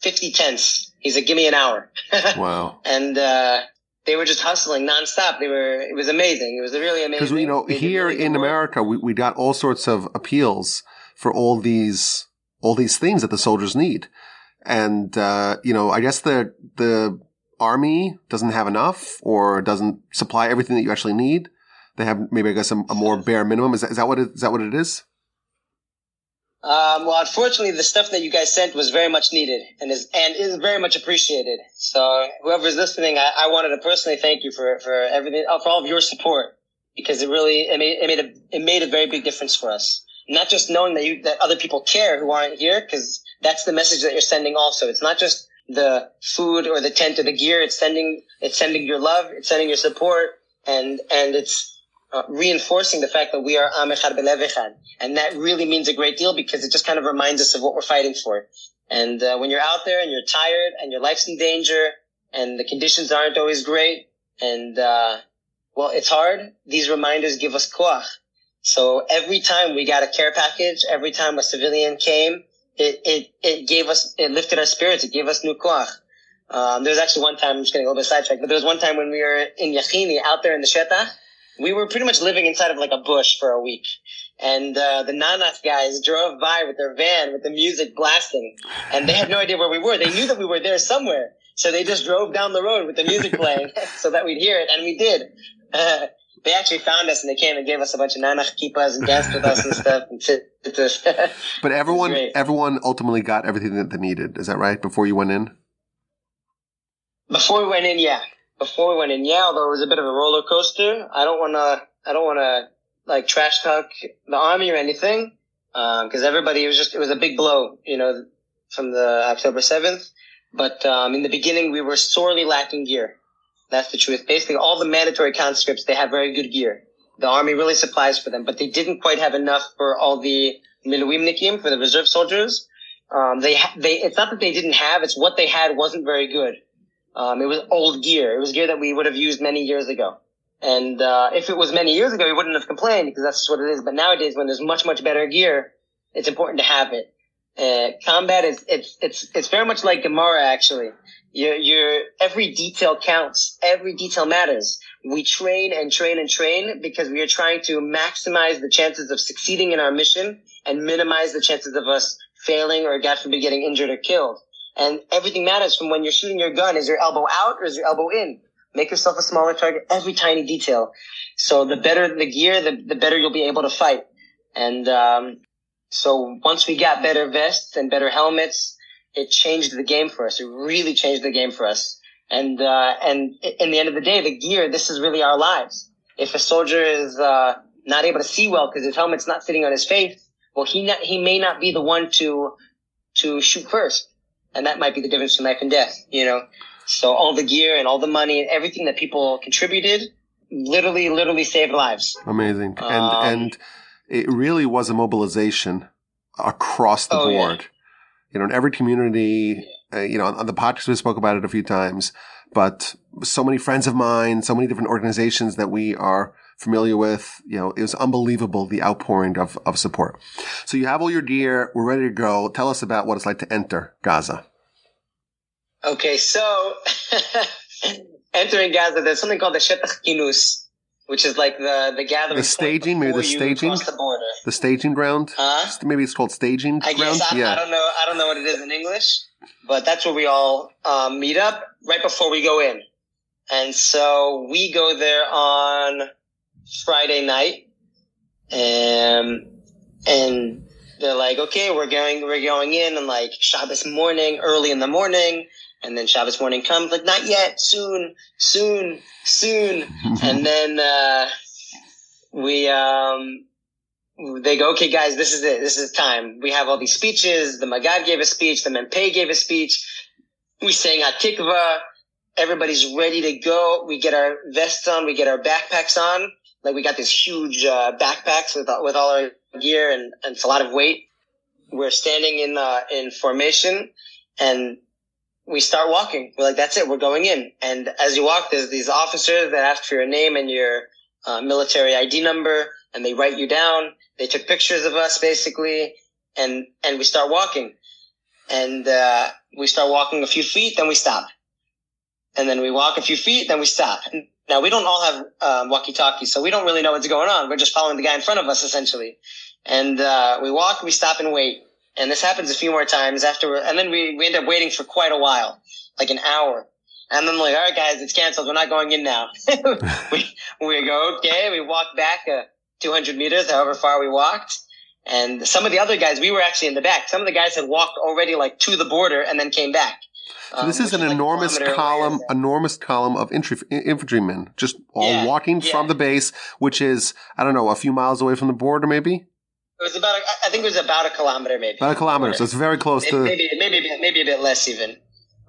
50 tents. He's like, give me an hour. Wow. and uh, they were just hustling nonstop. They were. It was amazing. It was really amazing. Because you know, They here really in. America, we, we got all sorts of appeals for all these all these things that the soldiers need, and uh, you know, I guess the the army doesn't have enough or doesn't supply everything that you actually need. They have maybe I guess a, a more bare minimum. Is that, is that what it, is that what it is? Um, well, unfortunately, the stuff that you guys sent was very much needed and is and is very much appreciated. So, whoever's listening, I, I wanted to personally thank you for for everything, uh, for all of your support because it really it made it made a it made a very big difference for us. Not just knowing that you that other people care who aren't here, because that's the message that you're sending. Also, it's not just the food or the tent or the gear. It's sending it's sending your love. It's sending your support, and and it's uh, reinforcing the fact that we are Am Echad Belev Echad. And that really means a great deal because it just kind of reminds us of what we're fighting for. And uh, when you're out there and you're tired and your life's in danger and the conditions aren't always great and, uh, well, it's hard, these reminders give us koach. So every time we got a care package, every time a civilian came, it, it, it gave us, it lifted our spirits, it gave us new koach. Um, there was actually one time, I'm just going to go a bit sidetracked, but there was one time when we were in Yachini out there in the Shetah, we were pretty much living inside of like a bush for a week. And uh, the Nanach guys drove by with their van with the music blasting, and they had no idea where we were. They knew that we were there somewhere, so they just drove down the road with the music playing so that we'd hear it, and we did. They actually found us and they came and gave us a bunch of Nanach kippas and danced with us and stuff. And fit with us. But everyone everyone ultimately got everything that they needed. Is that right? Before you went in. Before we went in, yeah. Before we went in, yeah. Although it was a bit of a roller coaster. I don't want to. I don't want to like trash talk the army or anything, because everybody it was just it was a big blow, you know, from the October seventh. But um, in the beginning, we were sorely lacking gear. That's the truth. Basically, all the mandatory conscripts they have very good gear. The army really supplies for them, but they didn't quite have enough for all the miluimnikim for the reserve soldiers. Um, they they it's not that they didn't have; it's what they had wasn't very good. Um, it was old gear. It was gear that we would have used many years ago. And uh, if it was many years ago, we wouldn't have complained because that's just what it is. But nowadays, when there's much much better gear, it's important to have it. Uh, combat is it's it's it's very much like Gemara actually. Your your every detail counts. Every detail matters. We train and train and train because we are trying to maximize the chances of succeeding in our mission and minimize the chances of us failing or God forbid getting injured or killed. And everything matters from when you're shooting your gun. Is your elbow out or is your elbow in? Make yourself a smaller target, every tiny detail. So the better the gear, the, the better you'll be able to fight. And, um, so once we got better vests and better helmets, it changed the game for us. It really changed the game for us. And, uh, and in the end of the day, the gear, this is really our lives. If a soldier is, uh, not able to see well because his helmet's not sitting on his face, well, he not, he may not be the one to, to shoot first. And that might be the difference between life and death, you know? So all the gear and all the money and everything that people contributed literally, literally saved lives. Amazing. And, um, and it really was a mobilization across the oh, board. Yeah. You know, in every community, uh, you know, on, on the podcast we spoke about it a few times, but so many friends of mine, so many different organizations that we are familiar with. You know, it was unbelievable the outpouring of, of support. So you have all your gear. We're ready to go. Tell us about what it's like to enter Gaza. Okay, so entering Gaza, there's something called the Shetach Kinus, which is like the the gathering. The staging, maybe the staging, the border, the staging ground. Huh? Maybe it's called staging I ground. Guess I, yeah. I don't know. I don't know what it is in English, but that's where we all um, meet up right before we go in, and so we go there on Friday night, and and they're like, okay, we're going, we're going in, and like Shabbos morning, early in the morning, and then Shabbos morning comes, like not yet, soon, soon, soon, and then uh, we um they go, okay, guys, this is it, this is time. We have all these speeches. The Magad gave a speech, the Mempe gave a speech. We sang Hatikva. Everybody's ready to go. We get our vests on, we get our backpacks on like we got these huge uh, backpacks with with all our gear and, and it's a lot of weight. We're standing in uh, in formation and we start walking. We're like, that's it. We're going in. And as you walk, there's these officers that ask for your name and your uh, military ID number, and they write you down. They took pictures of us basically, and and we start walking. And uh, we start walking a few feet, then we stop. And then we walk a few feet, then we stop. Now we don't all have um, walkie-talkies, so we don't really know what's going on. We're just following the guy in front of us essentially, and uh, we walk, we stop, and wait. And this happens a few more times after, and then we, we end up waiting for quite a while, like an hour. And then like, all right, guys, it's canceled. We're not going in now. we we go okay. We walk back uh, 200 meters, however far we walked. And some of the other guys, we were actually in the back. Some of the guys had walked already like to the border and then came back. So this um, is an enormous like column, enormous column of infantry, infantrymen just all yeah, walking yeah. from the base, which is, I don't know, a few miles away from the border, maybe? It was about, a, I think it was about a kilometer, maybe. About a kilometer, so it's very close maybe, to. Maybe, maybe, maybe a bit less even.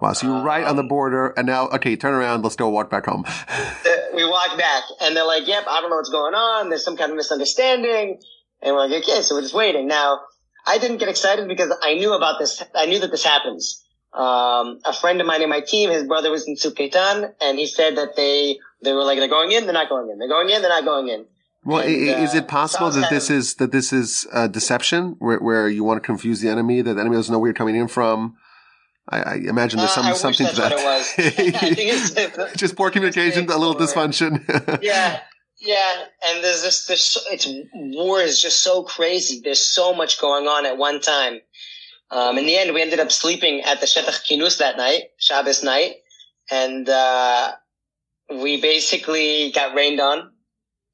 Wow, so you're um, right on the um, border, and now, okay, turn around, let's go walk back home. we walk back, and they're like, yep, I don't know what's going on, there's some kind of misunderstanding, and we're like, okay, so we're just waiting. Now, I didn't get excited because I knew about this, I knew that this happens. Um, a friend of mine in my team, his brother was in Tzuk and he said that they they were like they're going in, they're not going in, they're going in, they're not going in. Well, and, is it uh, possible that this of, is that this is a deception where where you want to confuse the enemy, that the enemy doesn't know where you're coming in from? I, I imagine there's some, uh, something to that. Just poor communication, a little dysfunction. yeah, yeah, and there's this, this, it's war is just so crazy. There's so much going on at one time. Um, in the end, we ended up sleeping at the Shetach Kinus that night, Shabbos night, and uh, we basically got rained on,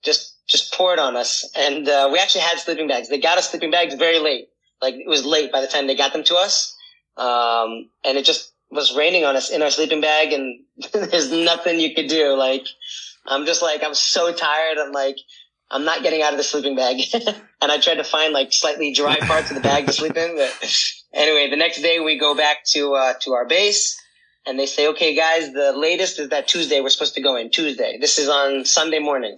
just just poured on us, and uh, we actually had sleeping bags. They got us sleeping bags very late, like it was late by the time they got them to us, um, and it just was raining on us in our sleeping bag, and there's nothing you could do. Like I'm just like I'm so tired. I'm like I'm not getting out of the sleeping bag. and I tried to find like slightly dry parts of the bag to sleep in. But anyway, the next day we go back to, uh, to our base and they say, okay, guys, the latest is that Tuesday we're supposed to go in Tuesday. This is on Sunday morning.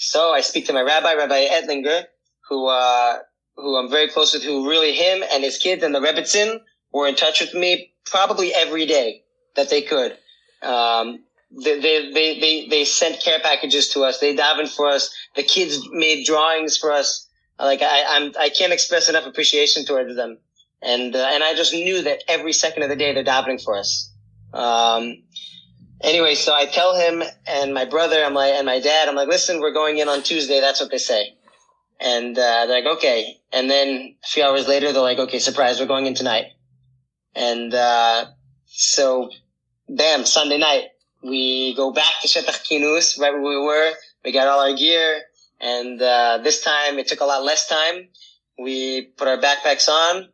So I speak to my rabbi, Rabbi Edlinger, who, uh, who I'm very close with, who really him and his kids and the Rebbetzin were in touch with me probably every day that they could. Um, they, they, they, they, they sent care packages to us. They davened for us. The kids made drawings for us. Like I, I'm, I can't express enough appreciation towards them. And, uh, and I just knew that every second of the day they're davening for us. Um, anyway, so I tell him and my brother, I'm like, and my dad, I'm like, listen, we're going in on Tuesday. That's what they say. And, uh, they're like, okay. And then a few hours later, they're like, okay, surprise, we're going in tonight. And, uh, so, bam, Sunday night, we go back to Shetach Kinus, right where we were. We got all our gear. And, uh, this time it took a lot less time. We put our backpacks on,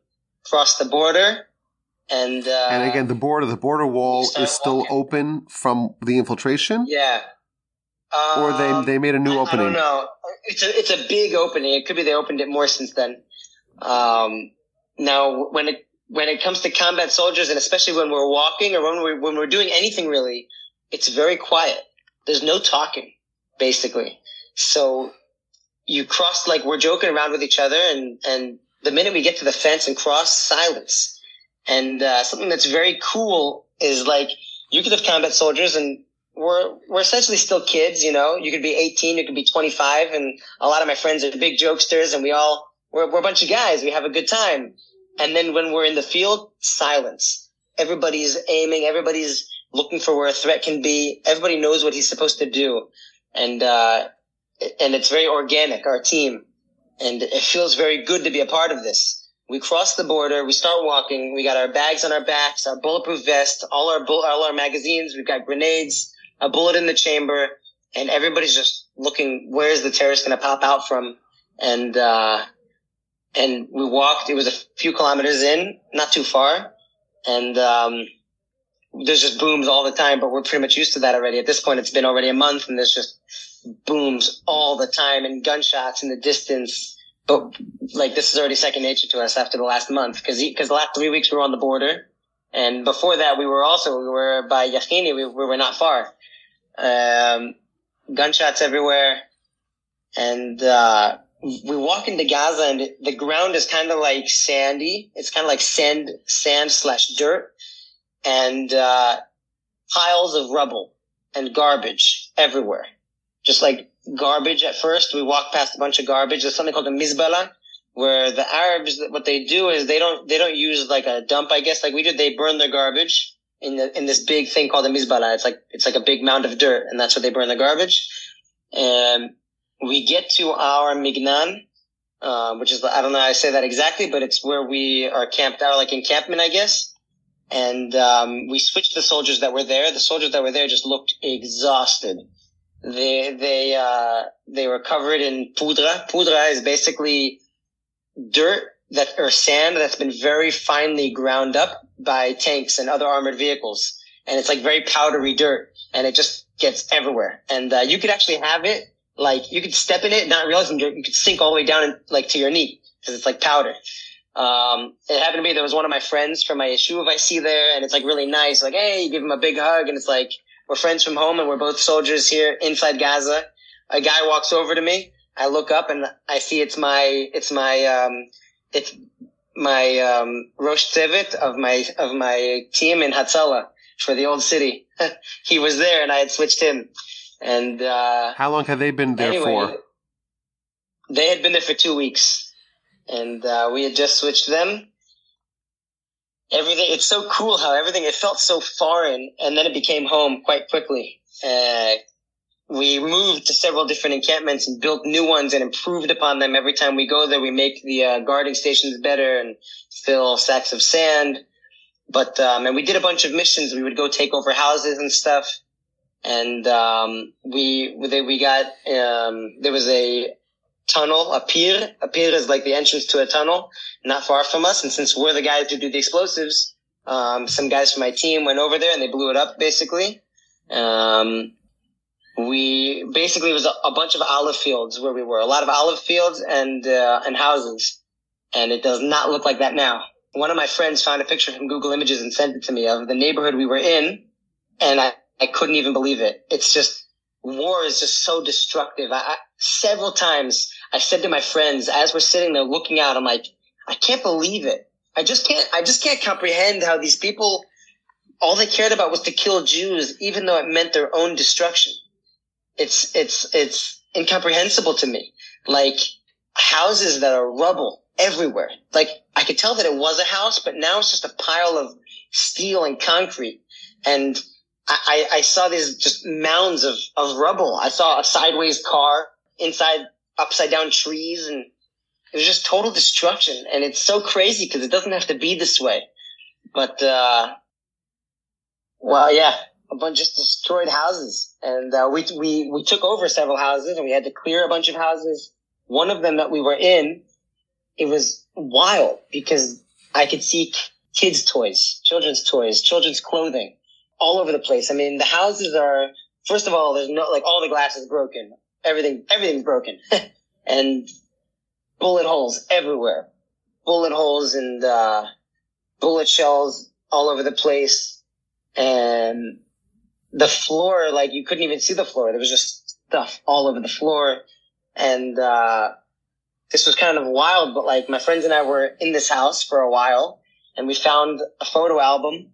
crossed the border, and, uh, and again, the border, the border wall is still walking. open from the infiltration? Yeah. Um, or they, um, they made a new opening? I don't know. It's a, it's a big opening. It could be they opened it more since then. Um, now when it, when it comes to combat soldiers and especially when we're walking or when we're, when we're doing anything really, it's very quiet. There's no talking, basically. So you cross like we're joking around with each other and, and the minute we get to the fence and cross, silence. And, uh, something that's very cool is like you could have combat soldiers and we're, we're essentially still kids, you know, you could be 18, you could be 25 and a lot of my friends are big jokesters and we all, we're, we're a bunch of guys. We have a good time. And then when we're in the field, silence. Everybody's aiming. Everybody's looking for where a threat can be. Everybody knows what he's supposed to do. And, uh, and it's very organic, our team. And it feels very good to be a part of this. We cross the border. We start walking. We got our bags on our backs, our bulletproof vest, all our, all our magazines. We've got grenades, a bullet in the chamber, and everybody's just looking, where's the terrorist going to pop out from? And, uh, and we walked. It was a few kilometers in, not too far, and um, there's just booms all the time. But we're pretty much used to that already. At this point, it's been already a month, and there's just booms all the time and gunshots in the distance. But like this is already second nature to us after the last month because because the last three weeks we were on the border, and before that we were also we were by Yachini. We, we were not far. Um, gunshots everywhere, and. Uh, we walk into Gaza and the ground is kind of like sandy. It's kind of like sand, sand slash dirt and, uh, piles of rubble and garbage everywhere. Just like garbage at first. We walk past a bunch of garbage. There's something called a mizbala where the Arabs, what they do is they don't, they don't use like a dump, I guess, like we do. They burn their garbage in the, in this big thing called a mizbala. It's like, it's like a big mound of dirt and that's where they burn the garbage. And we get to our Mignan, uh, which is, I don't know how I say that exactly, but it's where we are camped out, like encampment, I guess. And, um, we switched the soldiers that were there. The soldiers that were there just looked exhausted. They, they, uh, they were covered in pudra. Pudra is basically dirt that, or sand that's been very finely ground up by tanks and other armored vehicles. And it's like very powdery dirt and it just gets everywhere. And, uh, you could actually have it like you could step in it, not realizing you could sink all the way down, like to your knee because it's like powder. Um, it happened to be there was one of my friends from my yeshuv I see there, and it's like really nice. Like, hey, you give him a big hug, and it's like we're friends from home, and we're both soldiers here inside Gaza. A guy walks over to me. I look up and I see it's my it's my um, it's my um, Rosh Tzevet of my of my team in Hatzalah for the old city. he was there, and I had switched him. And uh, how long have they been there anyway, for? They had been there for two weeks, and uh, we had just switched them. Everything it's so cool how everything it felt so foreign, and then it became home quite quickly. Uh, we moved to several different encampments and built new ones and improved upon them every time we go there. We make the uh, guarding stations better and fill sacks of sand. But um, and we did a bunch of missions. We would go take over houses and stuff and um, we we got um, there was a tunnel, a pier. A pier is like the entrance to a tunnel, not far from us. And since we're the guys who do the explosives, um, some guys from my team went over there and they blew it up. Basically, um, we basically it was a, a, bunch of olive fields where we were, a lot of olive fields and uh, and houses, and it does not look like that now. One of my friends found a picture from Google Images and sent it to me of the neighborhood we were in, and I I couldn't even believe it. It's just war is just so destructive. I, I, several times I said to my friends as we're sitting there looking out, I'm like, I can't believe it. I just can't. I just can't comprehend how these people all they cared about was to kill Jews, even though it meant their own destruction. It's it's it's incomprehensible to me. Like houses that are rubble everywhere. Like I could tell that it was a house, but now it's just a pile of steel and concrete. And I, I saw these just mounds of, of rubble. I saw a sideways car inside upside down trees and it was just total destruction. And it's so crazy because it doesn't have to be this way. but, uh, well, yeah, a bunch of destroyed houses. And, uh, we, we, we took over several houses and we had to clear a bunch of houses. One of them that we were in, it was wild because I could see kids' toys, children's toys, children's clothing all over the place. I mean, the houses are, first of all, there's no, like all the glass is broken. Everything, everything's broken. and bullet holes everywhere. Bullet holes and, uh, bullet shells all over the place. And the floor, like you couldn't even see the floor. There was just stuff all over the floor. And, uh, this was kind of wild, but like my friends and I were in this house for a while and we found a photo album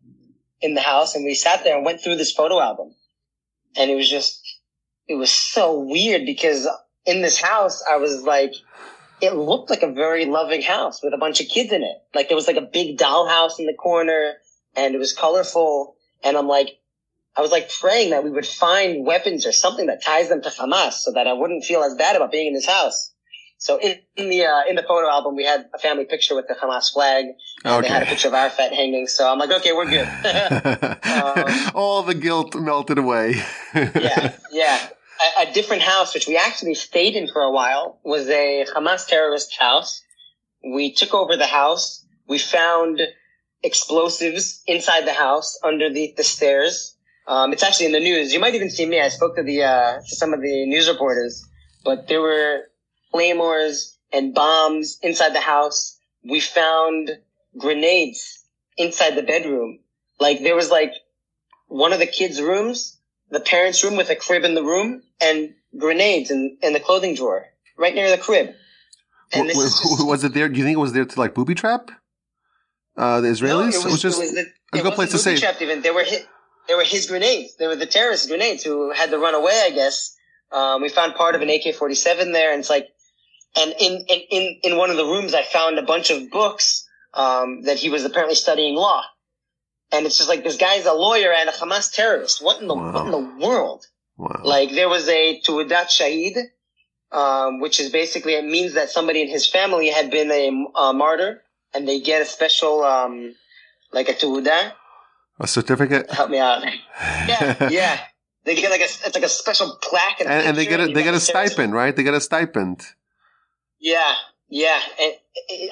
in the house and we sat there and went through this photo album. And it was just, it was so weird because in this house, I was like, it looked like a very loving house with a bunch of kids in it. Like there was like a big dollhouse in the corner and it was colorful. And I'm like, I was like praying that we would find weapons or something that ties them to Hamas so that I wouldn't feel as bad about being in this house. So in, in the uh, in the photo album, we had a family picture with the Hamas flag. And okay. They had a picture of Arafat hanging. So I'm like, okay, we're good. um, All the guilt melted away. yeah, yeah. A, a, different house, which we actually stayed in for a while, was a Hamas terrorist house. We took over the house. We found explosives inside the house underneath the stairs. Um, it's actually in the news. You might even see me. I spoke to the uh, to some of the news reporters, but there were claymores and bombs inside the house. We found grenades inside the bedroom. Like there was like one of the kids' rooms, the parents' room with a crib in the room, and grenades in, in the clothing drawer right near the crib. And what, just, was it there? Do you think it was there to like booby trap? Uh, the Israelis? No, it, was, it was just it was the, a good place to say. Trapped even. They were hit. They were his grenades. They were the terrorist grenades who had to run away. I guess. Um, we found part of an AK-47 there, and it's like and in, in, in one of the rooms, I found a bunch of books, um, that he was apparently studying law. And it's just like, this guy's a lawyer and a Hamas terrorist. What in the, wow. what in the world? Wow. Like there was a Tu'udat Shahid, um, which is basically, it means that somebody in his family had been a, a martyr and they get a special, um, like a Tu'udah. A certificate? Help me out. yeah, yeah. They get like a, it's like a special plaque and, and, and they get a, they get a stipend, right? They get a stipend. Yeah, yeah. And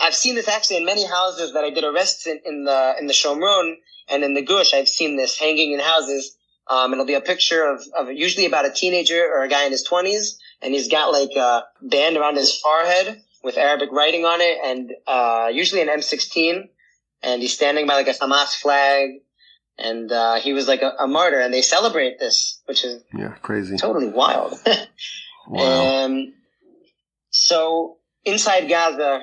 I've seen this actually in many houses that I did arrests in, in the in the Shomron and in the Gush. I've seen this hanging in houses. Um, it'll be a picture of, of usually about a teenager or a guy in his twenties, and he's got like a band around his forehead with Arabic writing on it, and uh, usually an M16, and he's standing by like a Hamas flag, and uh, he was like a, a, martyr, and they celebrate this, which is yeah crazy, totally wild. wow. Um, so inside Gaza,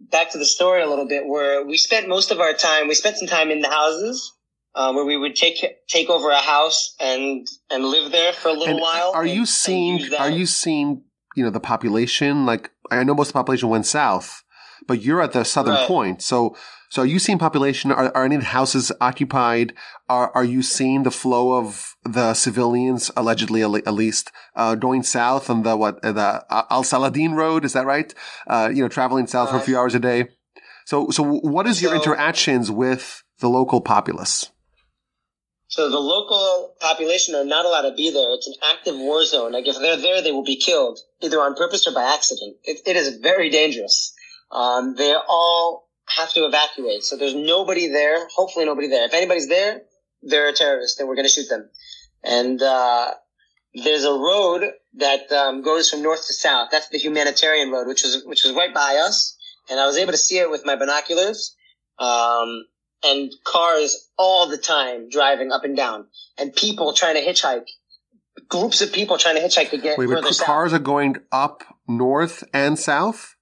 back to the story a little bit, where we spent most of our time, we spent some time in the houses. Uh, where we would take take over a house and and live there for a little and while. Are and, you seeing? Are you seeing? You know the population. Like I know most of the population went south, but you're at the southern right. point. So so are you seeing population? Are, are any of the houses occupied? Are, are you seeing the flow of the civilians, allegedly at least, uh, going south on the, what, the Al Saladin Road? Is that right? Uh, you know, traveling south for a few hours a day. So, so what is your so, interactions with the local populace? So the local population are not allowed to be there. It's an active war zone. Like if they're there, they will be killed either on purpose or by accident. it, it is very dangerous. Um, they're all have to evacuate. So there's nobody there. Hopefully nobody there. If anybody's there, they're a terrorist and we're going to shoot them. And, uh, there's a road that um, goes from north to south. That's the humanitarian road, which was which was right by us, and I was able to see it with my binoculars. Um, and cars all the time driving up and down, and people trying to hitchhike. Groups of people trying to hitchhike to get Wait, further south. Cars are going up north and south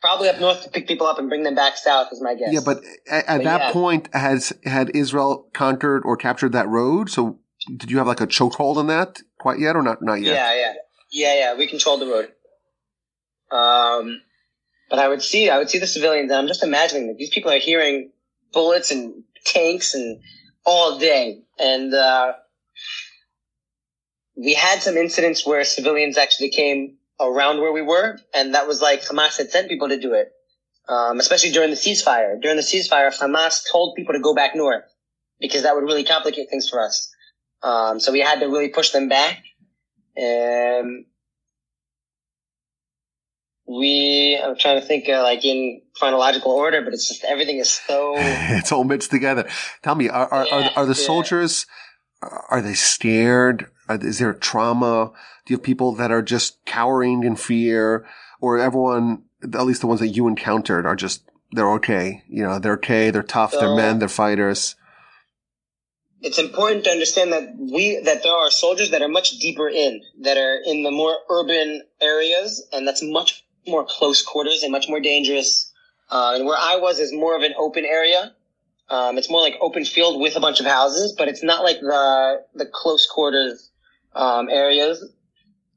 probably up north to pick people up and bring them back south is my guess. Yeah, but at, at but that yeah. point, has had Israel conquered or captured that road? So did you have like a chokehold on that quite yet, or not? Not yet. Yeah, yeah, yeah, yeah. We controlled the road. Um, but I would see, I would see the civilians, and I'm just imagining that these people are hearing bullets and tanks and all day, and uh, we had some incidents where civilians actually came around where we were, and that was like Hamas had sent people to do it. um, especially during the ceasefire. During the ceasefire, Hamas told people to go back north because that would really complicate things for us. Um, so we had to really push them back. And we, I'm trying to think uh, like in chronological order, but it's just everything is so. it's all mixed together. Tell me, are, are, yeah, are, are, the yeah. soldiers, are they scared? Is there trauma? Do you have people that are just cowering in fear or everyone, at least the ones that you encountered are just, they're okay. You know, they're okay. They're tough. So, they're men. They're fighters it's important to understand that we that there are soldiers that are much deeper in that are in the more urban areas and that's much more close quarters and much more dangerous. Uh, and where i was is more of an open area. Um, it's more like open field with a bunch of houses but it's not like the the close quarters um, areas.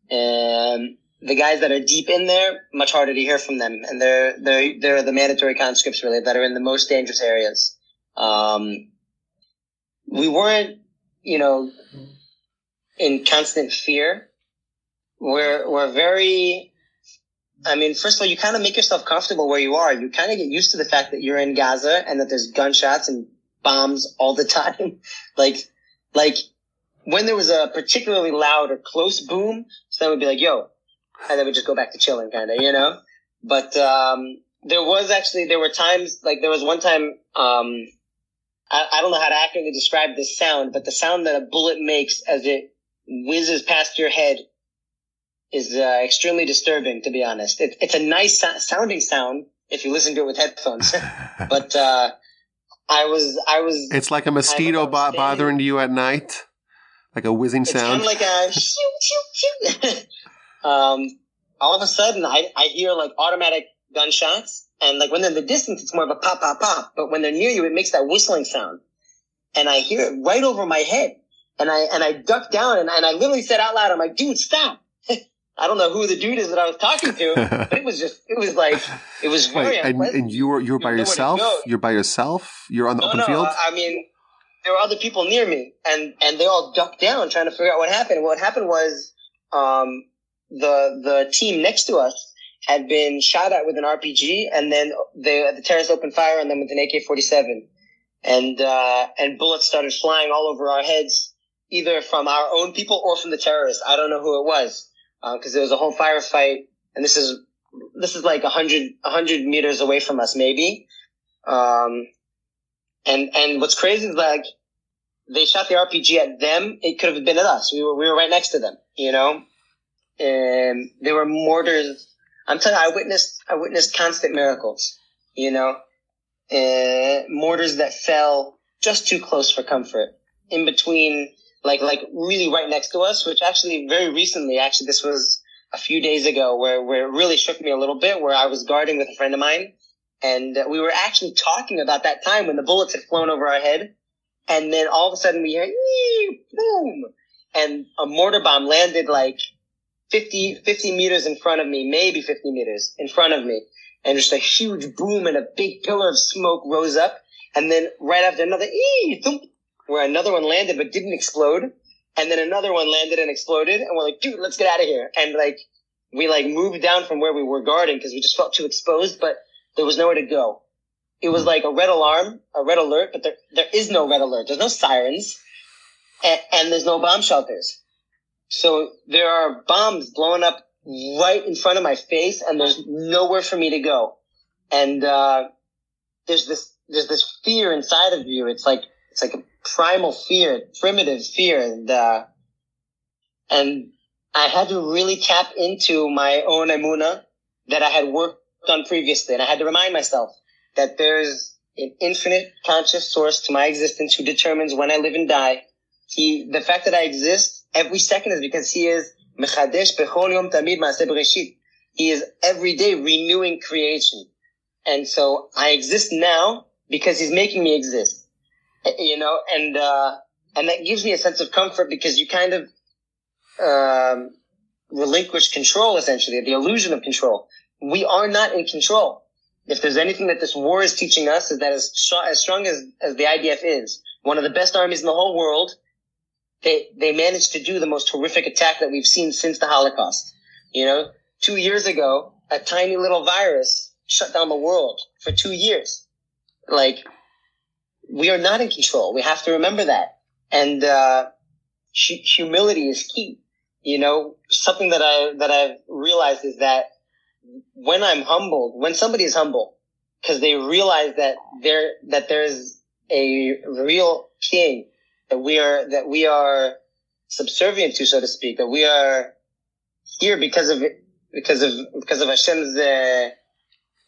And the guys that are deep in there much harder to hear from them. And they're they're they're the mandatory conscripts really that are in the most dangerous areas. Um, we weren't, you know, in constant fear. We're, we're very, I mean, first of all, you kind of make yourself comfortable where you are. You kind of get used to the fact that you're in Gaza and that there's gunshots and bombs all the time. like, like when there was a particularly loud or close boom, so then we'd be like, yo, and then we'd just go back to chilling kind of, you know? But, um, there was actually, there were times, like there was one time, um, I, I don't know how to accurately describe this sound, but the sound that a bullet makes as it whizzes past your head is uh, extremely disturbing, to be honest. It, it's a nice so- sounding sound if you listen to it with headphones, but uh, I was I was. It's like a mosquito bo- bothering you at night, like a whizzing sound. It's of like a shoo, shoo, shoo. um, all of a sudden, I I hear like automatic gunshots, and like when they're in the distance, it's more of a pop, pop, pop. But when they're near you, it makes that whistling sound. And I hear it right over my head. And I, and I ducked down and, and I literally said out loud, I'm like, dude, stop. I don't know who the dude is that I was talking to, but it was just, it was like, it was very Wait, and, and, you were, you were by yourself? You're by yourself? You're on the no, open no, field? I mean, there were other people near me and, and they all ducked down trying to figure out what happened. What happened was, um, the, the team next to us had been shot at with an RPG, and then the the terrorists opened fire on them with an AK-47, and uh, and bullets started flying all over our heads, either from our own people or from the terrorists. I don't know who it was because uh, there was a whole firefight, and this is this is like a hundred hundred meters away from us, maybe. Um, and and what's crazy is like they shot the RPG at them. It could have been at us. We were we were right next to them, you know. And there were mortars I'm telling you, I witnessed, I witnessed constant miracles, you know, uh, mortars that fell just too close for comfort in between, like, like really right next to us, which actually very recently, actually, this was a few days ago where, where it really shook me a little bit, where I was guarding with a friend of mine. And we were actually talking about that time when the bullets had flown over our head. And then all of a sudden we hear, boom, and a mortar bomb landed like 50, 50 meters in front of me, maybe 50 meters in front of me. And just a huge boom and a big pillar of smoke rose up. And then right after another, ee, thump, where another one landed but didn't explode. And then another one landed and exploded. And we're like, dude, let's get out of here. And like, we like moved down from where we were guarding because we just felt too exposed, but there was nowhere to go. It was like a red alarm, a red alert, but there, there is no red alert. There's no sirens and, and there's no bomb shelters. So there are bombs blowing up right in front of my face and there's nowhere for me to go. And, uh, there's this, there's this fear inside of you. It's like, it's like a primal fear, primitive fear. And, uh, and I had to really tap into my own emuna that I had worked on previously. And I had to remind myself that there's an infinite conscious source to my existence who determines when I live and die. He, the fact that I exist every second is because he is mechadesh bechol yom tamid bereshit. He is every day renewing creation. And so I exist now because he's making me exist. You know, and, uh, and that gives me a sense of comfort because you kind of, um, relinquish control essentially, the illusion of control. We are not in control. If there's anything that this war is teaching us is that as, as strong as, as the IDF is, one of the best armies in the whole world, they, they managed to do the most horrific attack that we've seen since the Holocaust. You know, two years ago, a tiny little virus shut down the world for two years. Like, we are not in control. We have to remember that. And, uh, humility is key. You know, something that I, that I've realized is that when I'm humbled, when somebody is humble, because they realize that there, that there's a real king that we are, that we are subservient to, so to speak, that we are here because of, because of, because of Hashem's, uh,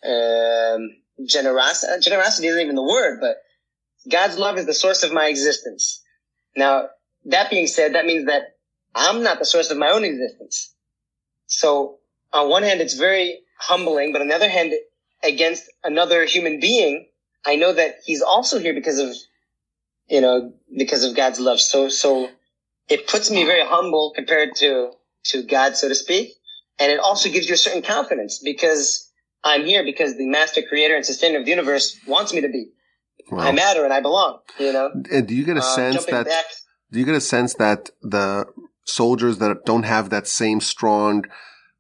um, generosity. Generosity isn't even the word, but God's love is the source of my existence. Now, that being said, that means that I'm not the source of my own existence. So on one hand, it's very humbling, but on the other hand, against another human being, I know that he's also here because of, you know, because of God's love. So, so it puts me very humble compared to, to God, so to speak. And it also gives you a certain confidence because I'm here because the master creator and sustainer of the universe wants me to be. Wow. I matter and I belong, you know? And do you get a uh, sense that, back, do you get a sense that the soldiers that don't have that same strong,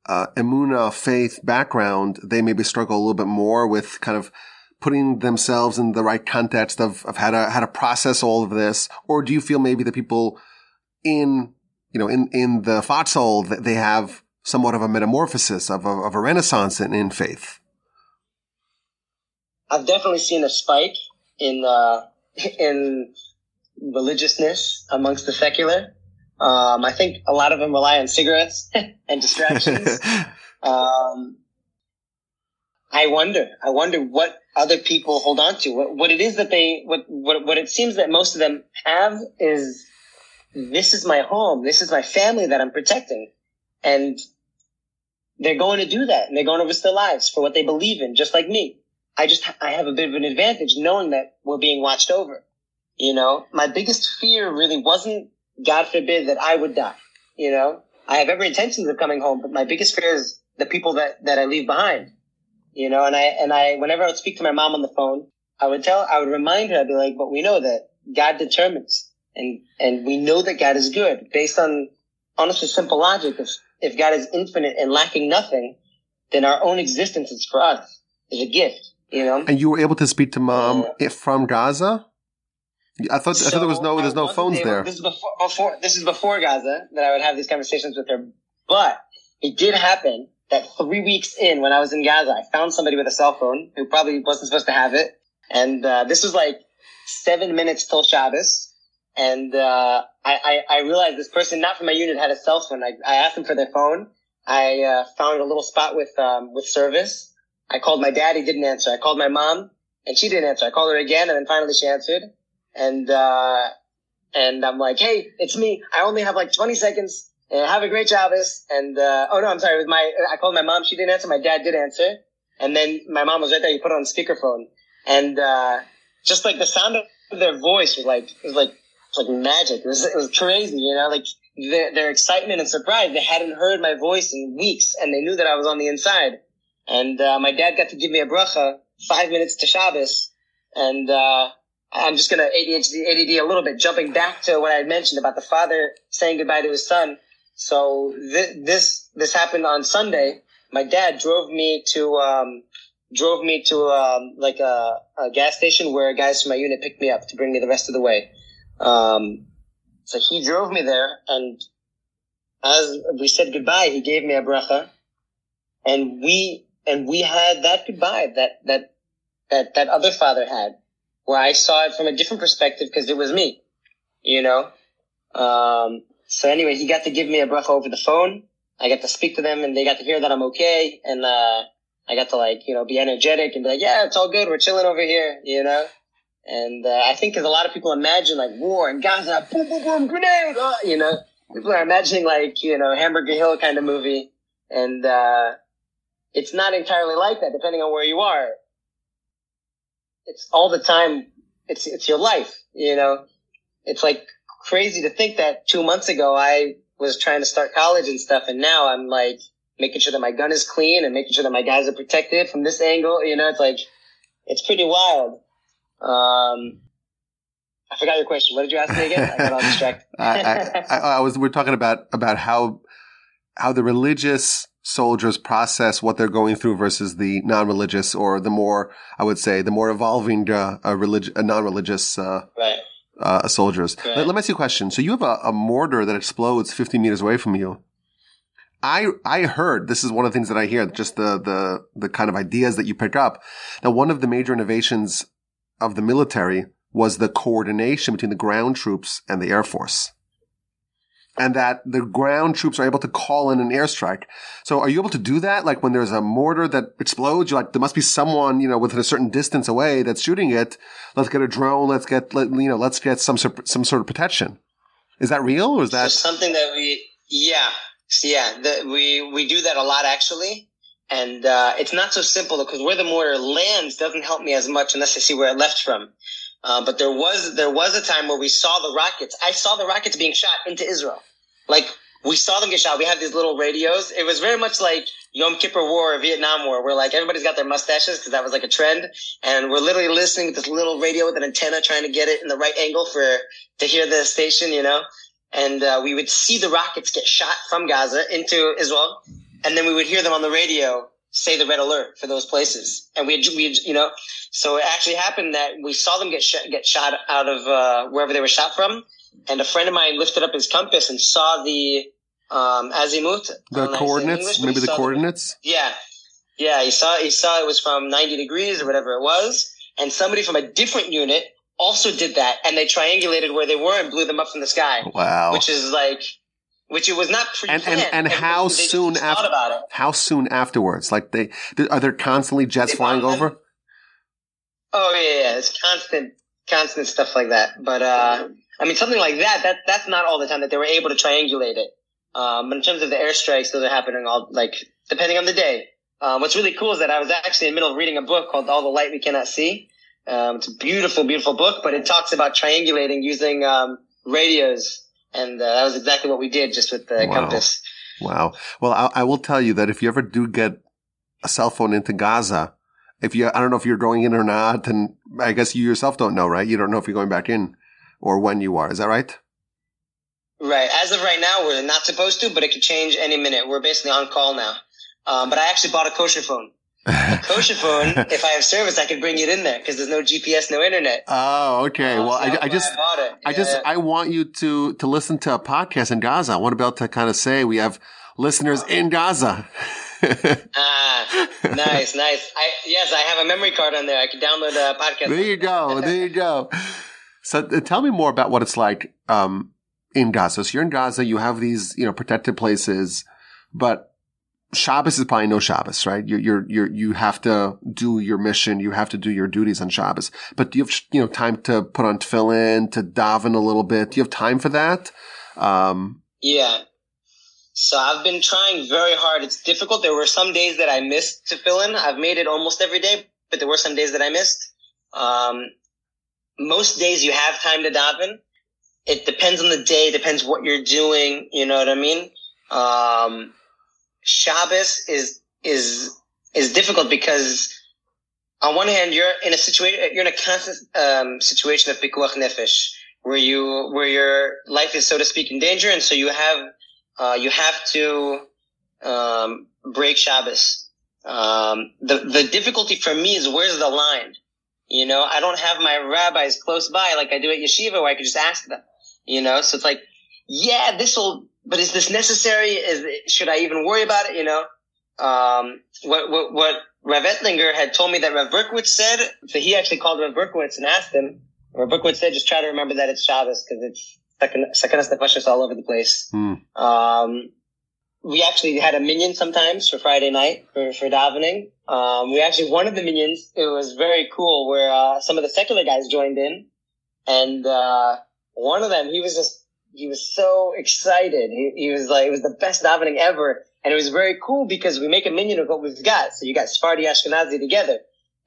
uh, emuna faith background, they maybe struggle a little bit more with kind of putting themselves in the right context of, of how to, how to process all of this? Or do you feel maybe the people in, you know, in, in the foxhole that they have somewhat of a metamorphosis of a, of a renaissance in, in faith? I've definitely seen a spike in, uh, in religiousness amongst the secular. Um, I think a lot of them rely on cigarettes and distractions. um, I wonder, I wonder what other people hold on to, what, what it is that they, what, what, what it seems that most of them have is this is my home. This is my family that I'm protecting. And they're going to do that and they're going to risk their lives for what they believe in, just like me. I just, I have a bit of an advantage knowing that we're being watched over. You know, my biggest fear really wasn't, God forbid, that I would die. You know, I have every intention of coming home, but my biggest fear is the people that, that I leave behind. You know, and I, and I, whenever I would speak to my mom on the phone, I would tell, I would remind her, I'd be like, but we know that God determines and, and we know that God is good based on honestly simple logic. If, if God is infinite and lacking nothing, then our own existence is for us, is a gift, you know? And you were able to speak to mom uh, from Gaza? I thought so I thought there was no there's no phones there. This is before, before this is before Gaza that I would have these conversations with her. But it did happen that three weeks in when I was in Gaza, I found somebody with a cell phone who probably wasn't supposed to have it. And uh, this was like seven minutes till Shabbos. And uh, I, I, I, realized this person, not from my unit, had a cell phone. I, I asked them for their phone. I uh, found a little spot with um, with service. I called my dad. He didn't answer. I called my mom, and she didn't answer. I called her again, and then finally she answered and uh, and I'm like, hey, it's me. I only have like 20 seconds. And have a great Shabbos. And uh, oh no, I'm sorry. It was my I called my mom. She didn't answer. My dad did answer. And then my mom was right there. You put on speakerphone, and uh, just like the sound of their voice was like it was like was like magic. It was it was crazy, you know, like their, their excitement and surprise. They hadn't heard my voice in weeks, and they knew that I was on the inside. And uh, my dad got to give me a bracha five minutes to Shabbos, and uh, I'm just to ADHD, ADD a little bit, jumping back to what I mentioned about the father saying goodbye to his son. So th- this, this happened on Sunday. My dad drove me to, um, drove me to, um, like a, a, gas station where guys from my unit picked me up to bring me the rest of the way. Um, so he drove me there and as we said goodbye, he gave me a bracha and we, and we had that goodbye that, that, that, that other father had where I saw it from a different perspective because it was me, you know? Um, so anyway, he got to give me a bracha over the phone. I got to speak to them and they got to hear that I'm okay. And, uh, I got to like, you know, be energetic and be like, yeah, it's all good. We're chilling over here, you know? And, uh, I think cause a lot of people imagine like war and Gaza, boom, boom, boom, grenade, uh, you know? People are imagining like, you know, Hamburger Hill kind of movie. And, uh, it's not entirely like that depending on where you are it's all the time. It's, it's your life, you know, it's like crazy to think that two months ago I was trying to start college and stuff. And now I'm like making sure that my gun is clean and making sure that my guys are protected from this angle. You know, it's like, it's pretty wild. Um, I forgot your question. What did you ask me again? I got all distracted. I, I, I, was, we're talking about, about how, how the religious soldiers process what they're going through versus the non-religious or the more, I would say, the more evolving, uh, uh, relig- uh non-religious, uh, right. Uh, soldiers. Right. Let, let me ask you a question. So you have a, a mortar that explodes 50 meters away from you. I, I heard, this is one of the things that I hear, just the, the, the kind of ideas that you pick up. That one of the major innovations of the military was the coordination between the ground troops and the air force. And that the ground troops are able to call in an airstrike. So are you able to do that? Like when there's a mortar that explodes, you're like, there must be someone, you know, within a certain distance away that's shooting it. Let's get a drone. Let's get, let, you know, let's get some, some sort of protection. Is that real or is So that? something that we, yeah, yeah, the, we we do that a lot actually, and uh, it's not so simple because where the mortar lands doesn't help me as much unless I see where it left from. Uh, but there was there was a time where we saw the rockets. I saw the rockets being shot into Israel. Like we saw them get shot. We had these little radios. It was very much like Yom Kippur War or Vietnam War, where like everybody's got their mustaches because that was like a trend, and we're literally listening to this little radio with an antenna, trying to get it in the right angle for to hear the station, you know. And uh, we would see the rockets get shot from Gaza into Israel, and then we would hear them on the radio say the red alert for those places, and we we you know. So it actually happened that we saw them get sh- get shot out of uh, wherever they were shot from, and a friend of mine lifted up his compass and saw the um, azimuth. The don't know how to say it in coordinates? English, Maybe the coordinates? yeah, yeah. He saw he saw it was from ninety degrees or whatever it was, and somebody from a different unit also did that, and they triangulated where they were and blew them up from the sky, Wow. which is like, which it was not And- pre-planned. and- and Everybody- how soon after-? How soon afterwards? Like they, are there constantly jets They flying them. over? Oh yeah, yeah, it's constant, constant stuff like that. But uh, I mean, something like that, that that's not all the time that they were able to triangulate it. Um, but in terms of the airstrikes, those are happening all like depending on the day. Um, what's really cool is that I was actually in the middle of reading a book called All the Light We Cannot See. Um, it's a beautiful, beautiful book, but it talks about triangulating using um, radios, and uh, that was exactly what we did just with the Wow. compass. Wow. Well, I, I will tell you that if you ever do get a cell phone into Gaza, if you, I don't know if you're going in or not, and I guess you yourself don't know, right? You don't know if you're going back in or when you are. Is that right? Right. As of right now, we're not supposed to, but it could change any minute. We're basically on call now. Um, but I actually bought a kosher phone. A if I have service, I can bring it in there because there's no GPS, no internet. oh, okay. Well, Uh, I, I just, bought it. I just, Yeah. I want you to, to listen to a podcast in Gaza. I want to be able to kind of say we have listeners in Gaza. ah, nice, nice. I yes, I have a memory card on there. I can download a podcast. There you go. There you go. So uh, tell me more about what it's like um, in Gaza. So you're in Gaza. You have these, you know, protected places, but Shabbos is probably no Shabbos, right? You're, you're, you're, you have to do your mission. You have to do your duties on Shabbos. But do you have, you know, time to put on tefillin, to daven a little bit? Do you have time for that? Um, Yeah. So I've been trying very hard. It's difficult. There were some days that I missed tefillin. I've made it almost every day, but there were some days that I missed. Um, most days you have time to daven. It depends on the day, depends what you're doing. You know what I mean? Um, Shabbos is, is, is difficult because on one hand, you're in a situation, you're in a constant, um, situation of pikuach nefesh where you, where your life is, so to speak, in danger. And so you have, uh, you have to, um, break Shabbos. Um, the, the difficulty for me is where's the line? You know, I don't have my rabbis close by like I do at yeshiva where I could just ask them, you know, so it's like, yeah, this will, but is this necessary? Is, it- should I even worry about it? You know, um, what, what, what Rav Ettlinger had told me that Rav Berkowitz said, so he actually called Rav Berkowitz and asked him, Rav Berkowitz said, just try to remember that it's Shabbos because it's second, second Sakanas Nefashos all over the place. hmm. Um, we actually had a minyan sometimes for Friday night for, for davening. Um, we actually, one of the minyans, it was very cool where, uh, some of the secular guys joined in and, uh, one of them, he was just, he was so excited. He, he was like, it was the best davening ever. And it was very cool because we make a minyan of what we've got. So you got Sephardi Ashkenazi together.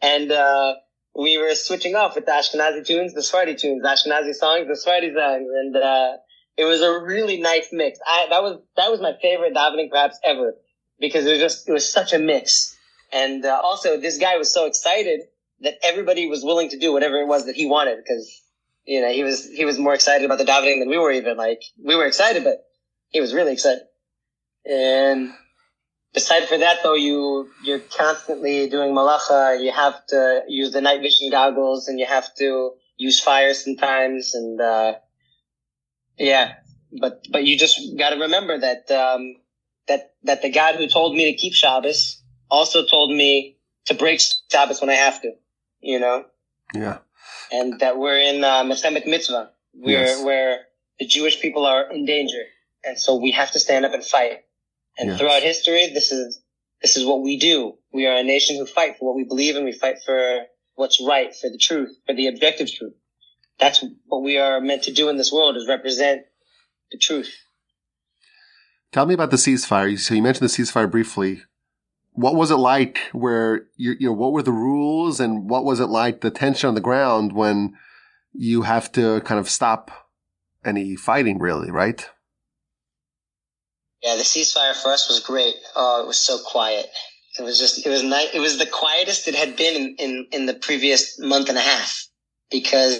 And, uh, we were switching off with the Ashkenazi tunes, the Sephardi tunes, the Ashkenazi songs, the Sephardi songs. And, uh, it was a really nice mix. I, that was, that was my favorite davening perhaps ever because it was just, it was such a mix. And, uh, also this guy was so excited that everybody was willing to do whatever it was that he wanted because, you know, he was, he was more excited about the davening than we were even like, we were excited, but he was really excited. And Aside for that, though, you you're constantly doing malacha. You have to use the night vision goggles, and you have to use fire sometimes, and uh, yeah. But but you just got to remember that um, that that the God who told me to keep Shabbos also told me to break Shabbos when I have to. You know. Yeah. And that we're in uh, Mitzvah, where yes. where the Jewish people are in danger, and so we have to stand up and fight. And yes. throughout history, this is this is what we do. We are a nation who fight for what we believe and we fight for what's right, for the truth, for the objective truth. That's what we are meant to do in this world is represent the truth. Tell me about the ceasefire. So you mentioned the ceasefire briefly. What was it like where you, you know, what were the rules and what was it like the tension on the ground when you have to kind of stop any fighting really, right? Yeah, the ceasefire for us was great. Oh, it was so quiet. It was just, it was night It was the quietest it had been in, in, in the previous month and a half because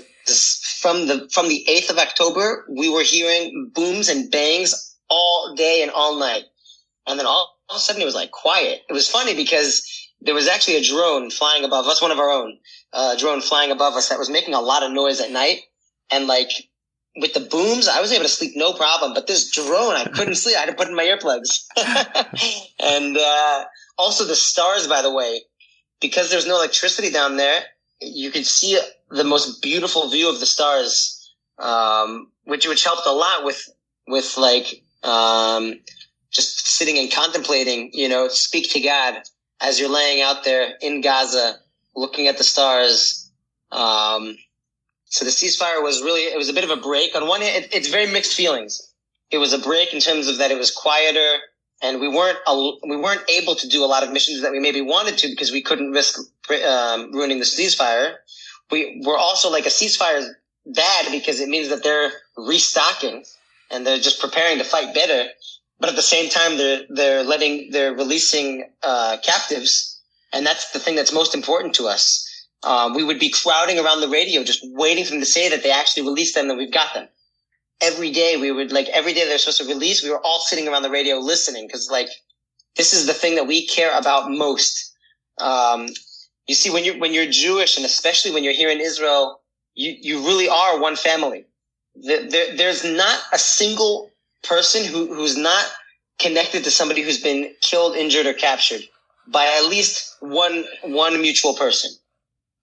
from the, from the 8th of October, we were hearing booms and bangs all day and all night. And then all, all of a sudden it was like quiet. It was funny because there was actually a drone flying above us, one of our own, uh, drone flying above us that was making a lot of noise at night. And like with the booms, I was able to sleep no problem. But this drone, I couldn't sleep. I had to put in my earplugs. and uh, also the stars, by the way, because there's no electricity down there, you could see the most beautiful view of the stars, um, which which helped a lot with with like um, just sitting and contemplating. You know, speak to God as you're laying out there in Gaza, looking at the stars. Um, so the ceasefire was really, it was a bit of a break. On one hand, it, it's very mixed feelings. It was a break in terms of that it was quieter and we weren't, we weren't able to do a lot of missions that we maybe wanted to because we couldn't risk um, ruining the ceasefire. We were also like a ceasefire is bad because it means that they're restocking and they're just preparing to fight better. But at the same time, they're, they're letting, they're releasing, uh, captives. And that's the thing that's most important to us um, we would be crowding around the radio, just waiting for them to say that they actually released them, that we've got them. Every day we would like every day they're supposed to release. We were all sitting around the radio listening because like this is the thing that we care about most. Um, you see, when you're when you're Jewish and especially when you're here in Israel, you you really are one family. There, there, there's not a single person who who's not connected to somebody who's been killed, injured, or captured by at least one one mutual person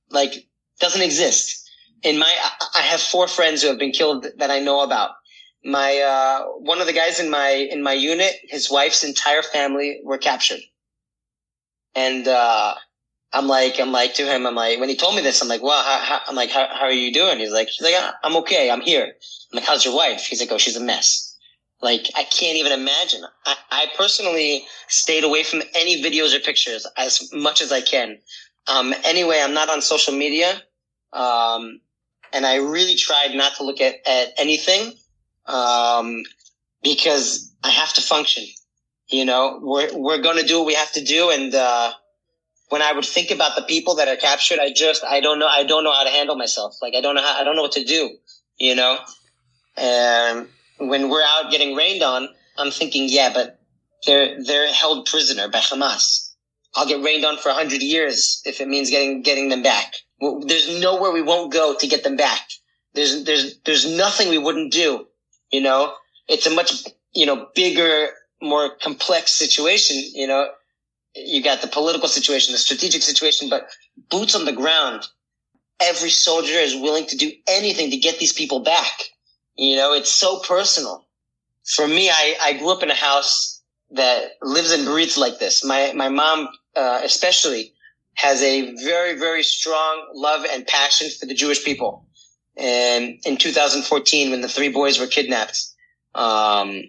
like doesn't exist. In my, I have four friends who have been killed that I know about. My, uh, one of the guys in my, in my unit, his wife's entire family were captured. And, uh, I'm like, I'm like to him, I'm like, when he told me this, I'm like, well, how, how, I'm like, how, how are you doing? He's like, he's like, ah, I'm okay. I'm here. I'm like, how's your wife? He's like, oh, she's a mess. Like, I can't even imagine. I, I personally stayed away from any videos or pictures as much as I can. Um, anyway, I'm not on social media. Um, and I really tried not to look at, at anything, um, because I have to function. You know, we're, we're going to do what we have to do. And, uh, when I would think about the people that are captured, I just, I don't know, I don't know how to handle myself. Like, I don't know how, I don't know what to do, you know? And when we're out getting rained on, I'm thinking, yeah, but they're, they're held prisoner by Hamas I'll get rained on for a hundred years if it means getting getting them back. There's nowhere we won't go to get them back. There's there's there's nothing we wouldn't do. You know, it's a much you know bigger, more complex situation. You know, you got the political situation, the strategic situation, but boots on the ground. Every soldier is willing to do anything to get these people back. You know, it's so personal. For me, I, I grew up in a house that lives and breathes like this. My my mom uh, especially has a very, very strong love and passion for the Jewish people. And in 2014, when the three boys were kidnapped, um,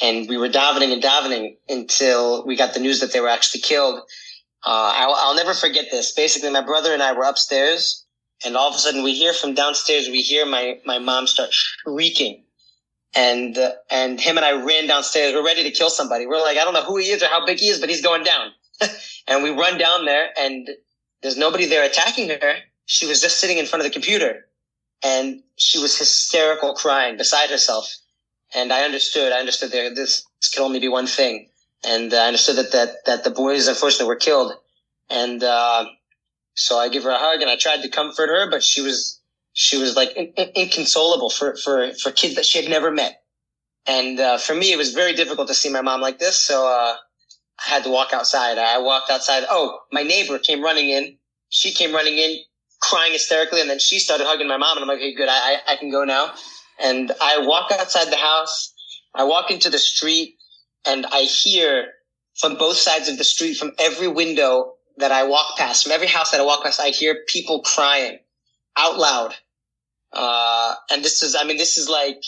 and we were davening and davening until we got the news that they were actually killed. Uh, I'll, I'll never forget this. Basically, my brother and I were upstairs, and all of a sudden we hear from downstairs, we hear my, my mom start shrieking. And, uh, and him and I ran downstairs. We're ready to kill somebody. We're like, I don't know who he is or how big he is, but he's going down. and we run down there and there's nobody there attacking her. She was just sitting in front of the computer and she was hysterical crying beside herself. And I understood, I understood there, this could only be one thing. and uh, I understood that, that, that the boys unfortunately were killed. And, uh, so I give her a hug and I tried to comfort her, but she was, she was like in, in, inconsolable for, for, for kids that she had never met. And, uh, for me, it was very difficult to see my mom like this. So, uh, I had to walk outside. I walked outside. Oh, my neighbor came running in. She came running in crying hysterically. And then she started hugging my mom and I'm like, okay, good. I, I can go now. And I walk outside the house. I walk into the street and I hear from both sides of the street, from every window that I walk past, from every house that I walk past, I hear people crying out loud. Uh, and this is, I mean, this is like,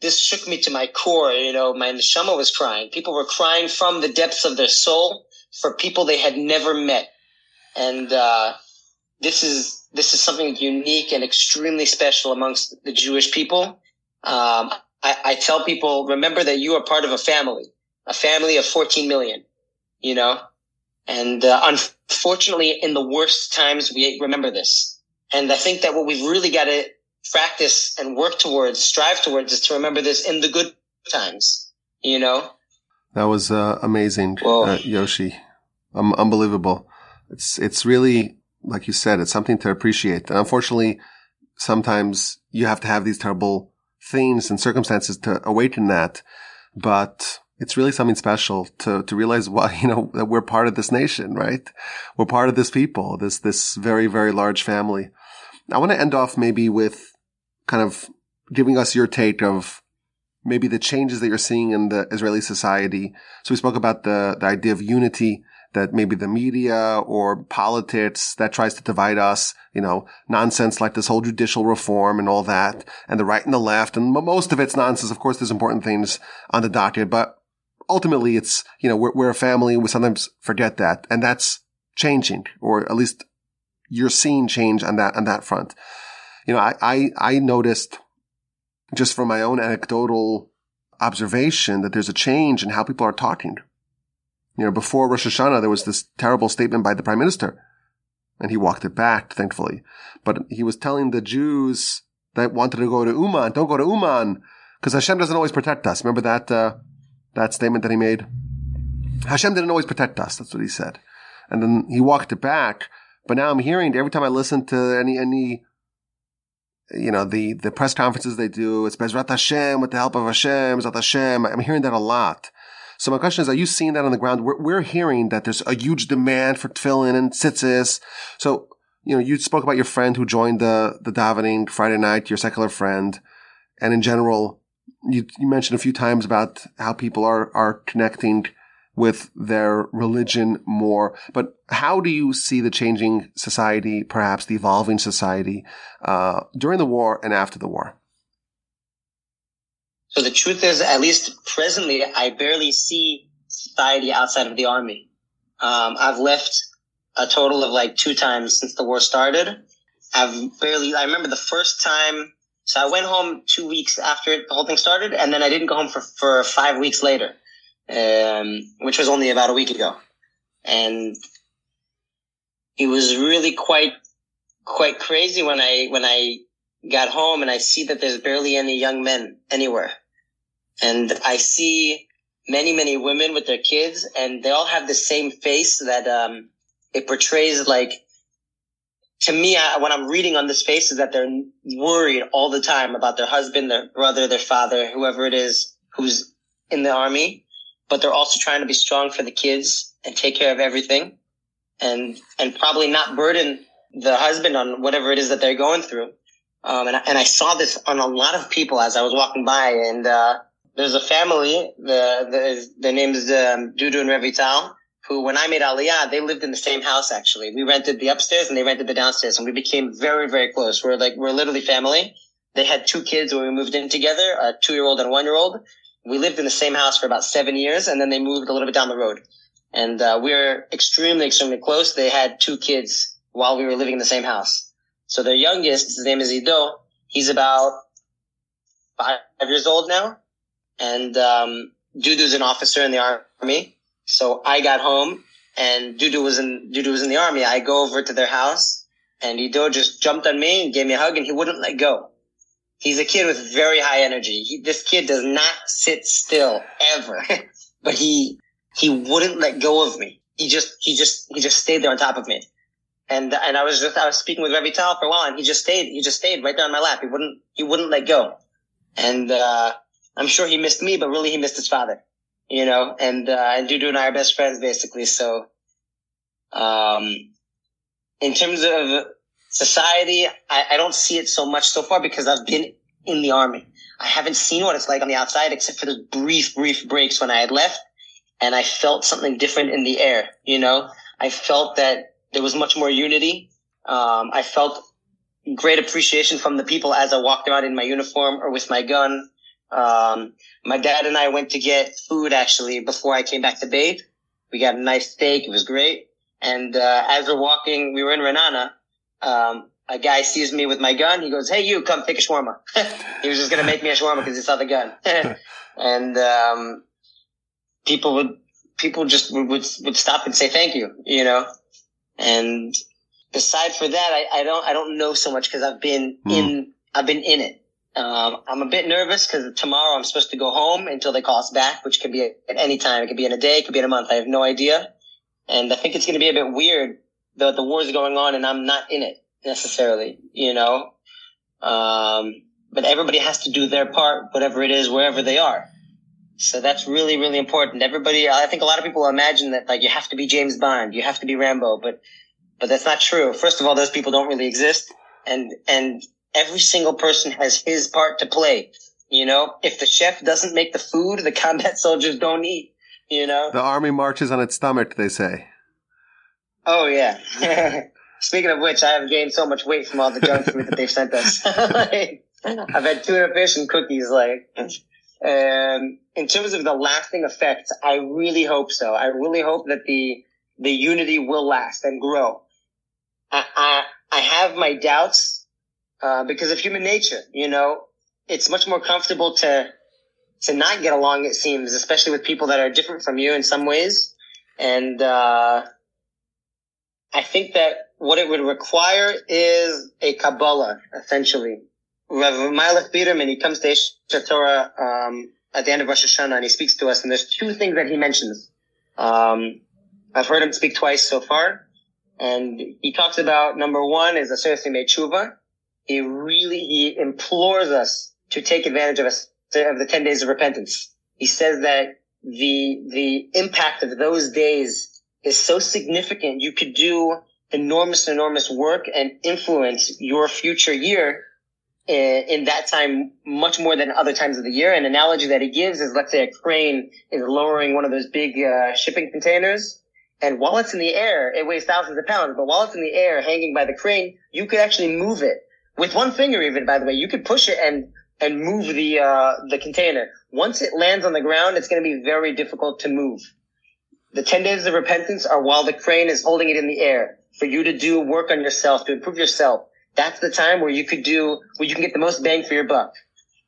this shook me to my core. You know, my neshama was crying. People were crying from the depths of their soul for people they had never met. And, uh, this is, this is something unique and extremely special amongst the Jewish people. Um, I, I tell people, remember that you are part of a family a family of 14 million, you know? And uh, unfortunately, in the worst times, we remember this. And I think that what we've really got to practice and work towards, strive towards, is to remember this in the good times, you know? That was uh, amazing, uh, Yoshi. Um, unbelievable. It's, it's really, like you said, it's something to appreciate. And unfortunately, sometimes you have to have these terrible things and circumstances to awaken that. But it's really something special to, to realize why, you know, that we're part of this nation, right? We're part of this people, this, this very, very large family. I want to end off maybe with kind of giving us your take of maybe the changes that you're seeing in the Israeli society. So we spoke about the, the idea of unity that maybe the media or politics that tries to divide us, you know, nonsense like this whole judicial reform and all that, and the right and the left, and most of it's nonsense. Of course, there's important things on the docket, but ultimately it's, you know, we're, we're a family. We sometimes forget that. And that's changing, or at least you're seeing change on that, on that front. You know, I, I, I noticed just from my own anecdotal observation that there's a change in how people are talking. You know, before Rosh Hashanah, there was this terrible statement by the prime minister and he walked it back, thankfully. But he was telling the Jews that wanted to go to Uman, don't go to Uman, because Hashem doesn't always protect us. Remember that, uh, that statement that he made? Hashem didn't always protect us. That's what he said. And then he walked it back. But now I'm hearing every time I listen to any, any, you know, the, the press conferences they do, it's Bezrat Hashem with the help of Hashem, Bezrat Hashem. I'm hearing that a lot. So my question is, are you seeing that on the ground? We're, we're hearing that there's a huge demand for tefillin and tzitzis. So, you know, you spoke about your friend who joined the, the davening Friday night, your secular friend. And in general, you, you mentioned a few times about how people are, are connecting with their religion more. But how do you see the changing society, perhaps the evolving society, uh, during the war and after the war? So the truth is, at least presently, I barely see society outside of the army. Um, I've left a total of like two times since the war started. I've barely, I remember the first time so I went home two weeks after the whole thing started, and then I didn't go home for, for five weeks later, um, which was only about a week ago. And it was really quite, quite crazy when I, when I got home and I see that there's barely any young men anywhere. And I see many, many women with their kids and they all have the same face that, um, it portrays like to me, I, when I'm reading on this face is that they're worried all the time about their husband, their brother, their father, whoever it is who's in the army, but they're also trying to be strong for the kids and take care of everything and, and probably not burden the husband on whatever it is that they're going through. Um, and I, and I saw this on a lot of people as I was walking by and, uh, there's a family, the, the, their name is, um, Dudu and Revital who, when I made Aliyah, they lived in the same house actually. We rented the upstairs and they rented the downstairs and we became very, very close. We're like, we're literally family. They had two kids when we moved in together, a two year old and one year old. We lived in the same house for about seven years and then they moved a little bit down the road. And, uh, we are extremely, extremely close. They had two kids while we were living in the same house. So their youngest, his name is Ido. He's about five years old now. And, um, Dudu's an officer in the army so I got home and Dudu was in, Dudu was in the army. I go over to their house and Ido just jumped on me and gave me a hug and he wouldn't let go. He's a kid with very high energy. He, this kid does not sit still ever, but he, he wouldn't let go of me. He just, he just, he just stayed there on top of me. And, and I was just, I was speaking with Revital for a while and he just stayed, he just stayed right there on my lap. He wouldn't, he wouldn't let go. And, uh, I'm sure he missed me, but really he missed his father, you know, and, uh, and Dudu and I are best friends basically. So, um, in terms of society, I, I don't see it so much so far because I've been in the army. I haven't seen what it's like on the outside except for those brief, brief breaks when I had left and I felt something different in the air. You know, I felt that there was much more unity. Um, I felt great appreciation from the people as I walked around in my uniform or with my gun. Um, my dad and I went to get food actually before I came back to bathe. We got a nice steak. It was great. And, uh, as we're walking, we were in Ra'anana. Um, a guy sees me with my gun. He goes, Hey, you come take a shawarma. he was just going to make me a shawarma because he saw the gun. and, um, people would, people just would, would, would stop and say thank you, you know? And aside for that, I, I don't, I don't know so much because I've been mm. in, I've been in it. Um, I'm a bit nervous because tomorrow I'm supposed to go home until they call us back, which could be at any time. It could be in a day, it could be in a month. I have no idea. And I think it's going to be a bit weird that the war is going on and I'm not in it necessarily, you know? Um, but everybody has to do their part, whatever it is, wherever they are. So that's really, really important. Everybody, I think a lot of people imagine that like you have to be James Bond, you have to be Rambo, but, but that's not true. First of all, those people don't really exist. And, and every single person has his part to play. You know, if the chef doesn't make the food, the combat soldiers don't eat, you know? The army marches on its stomach, they say. Oh yeah. Speaking of which, I have gained so much weight from all the junk food that they've sent us. like, I've had tuna fish and cookies, like, um, in terms of the lasting effects, I really hope so. I really hope that the the unity will last and grow. I I, I have my doubts uh, because of human nature. You know, it's much more comfortable to to not get along. It seems, especially with people that are different from you in some ways. And uh, I think that what it would require is a Kabbalah, essentially. Rav Meilech Biderman, he comes to Aish Torah um, at the end of Rosh Hashanah and he speaks to us, and there's two things that he mentions. Um, I've heard him speak twice so far, and he talks about number one is Aseres Yemei Teshuva. He really he implores us to take advantage of, a, of the ten days of repentance. He says that the the impact of those days is so significant. You could do enormous, enormous work and influence your future year in, in, that time much more than other times of the year. An analogy that he gives is, let's say a crane is lowering one of those big uh, shipping containers. And while it's in the air, it weighs thousands of pounds, but while it's in the air hanging by the crane, you could actually move it with one finger even, by the way. You could push it and, and move the, uh, the container. Once it lands on the ground, it's going to be very difficult to move. The 10 days of repentance are while the crane is holding it in the air for you to do work on yourself, to improve yourself that's the time where you could do, where you can get the most bang for your buck.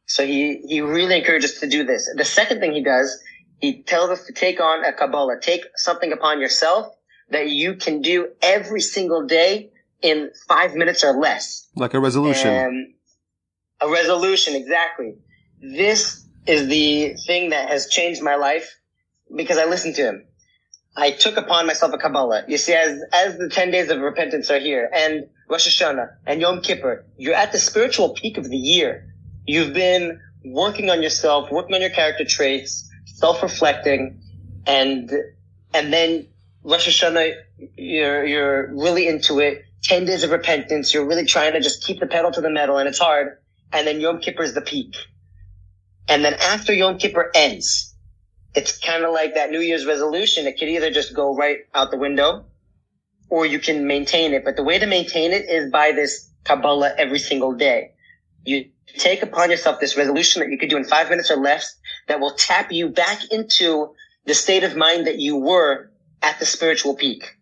So he, he really encourages to do this. The second thing he does, he tells us to take on a Kabbalah, take something upon yourself that you can do every single day in five minutes or less. Like a resolution. Um, a resolution, exactly. This is the thing that has changed my life because I listened to him. I took upon myself a Kabbalah. You see, as, as the 10 days of repentance are here and Rosh Hashanah and Yom Kippur, you're at the spiritual peak of the year. You've been working on yourself, working on your character traits, self-reflecting, and, and then Rosh Hashanah, you're, you're really into it. 10 days of repentance. You're really trying to just keep the pedal to the metal and it's hard. And then Yom Kippur is the peak. And then after Yom Kippur ends, it's kind of like that New Year's resolution. It could either just go right out the window or you can maintain it. But the way to maintain it is by this Kabbalah every single day. You take upon yourself this resolution that you could do in five minutes or less that will tap you back into the state of mind that you were at the spiritual peak.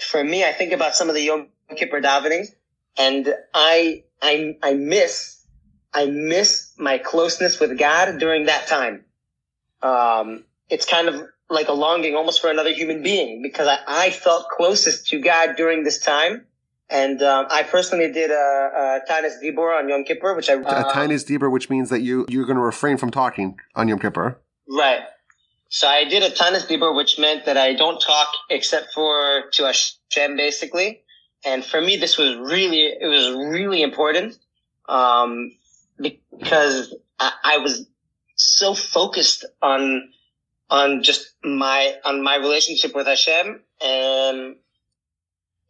For me, I think about some of the Yom Kippur davening and I, I, I miss, I miss my closeness with God during that time um, it's kind of like a longing almost for another human being because I, I felt closest to God during this time. And um, I personally did a, a Tanis Dibur on Yom Kippur, which I uh, a Tanis Dibur, which means that you you're going to refrain from talking on Yom Kippur. Right. So I did a tanis dibur, which meant that I don't talk except for to Hashem, basically. And for me, this was really, it was really important, um, because I, I was so focused on, on just my, on my relationship with Hashem and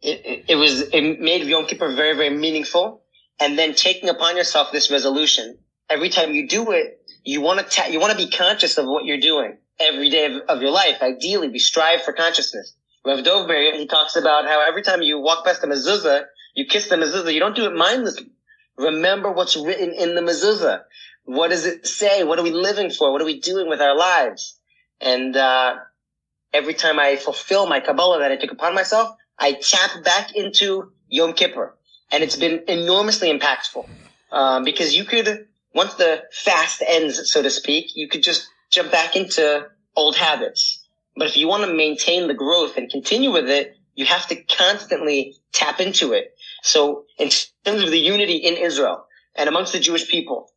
it, it, it was, it made Yom Kippur very, very meaningful. And then taking upon yourself this resolution. Every time you do it, you want to, ta- you want to be conscious of what you're doing every day of, of your life. Ideally, we strive for consciousness. Rav Dovber, he talks about how every time you walk past the mezuzah, you kiss the mezuzah, you don't do it mindlessly. Remember what's written in the mezuzah. What does it say? What are we living for? What are we doing with our lives? And, uh, every time I fulfill my Kabbalah that I took upon myself, I tap back into Yom Kippur. And it's been enormously impactful. Um, because you could, once the fast ends, so to speak, you could just jump back into old habits. But if you want to maintain the growth and continue with it, you have to constantly tap into it. So in terms of the unity in Israel and amongst the Jewish people,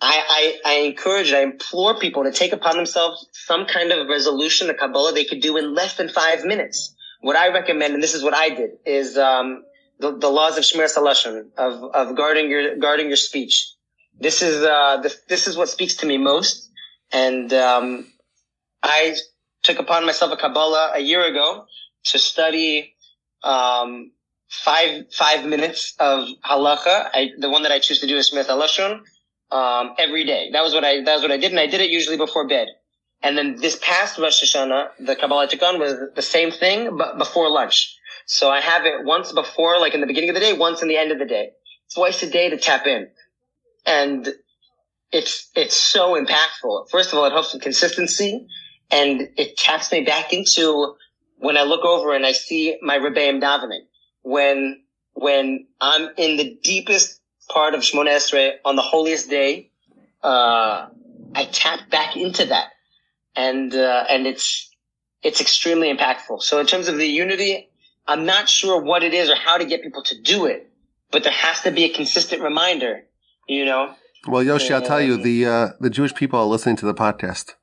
I, I, I encourage, and I implore people to take upon themselves some kind of resolution, the Kabbalah they could do in less than five minutes. What I recommend, and this is what I did, is um, the, the laws of Shmiras HaLashon, of, of guarding your guarding your speech. This is uh, this, this is what speaks to me most, and um, I took upon myself a Kabbalah a year ago to study um, five five minutes of halacha. I, the one that I choose to do is Shmiras HaLashon um, every day. That was what I that was what I did, and I did it usually before bed. And then this past Rosh Hashanah, the Kabbalah I took on was the same thing, but before lunch. So I have it once before, like in the beginning of the day, once in the end of the day, twice a day to tap in. And it's, it's so impactful. First of all, it helps with consistency and it taps me back into when I look over and I see my Rebbeim davening. When, when I'm in the deepest part of Shemona Esrei on the holiest day, uh, I tap back into that. And, uh, and it's, it's extremely impactful. So in terms of the unity, I'm not sure what it is or how to get people to do it, but there has to be a consistent reminder, you know? Well, Yoshi, I'll tell you, the, uh, the Jewish people are listening to the podcast.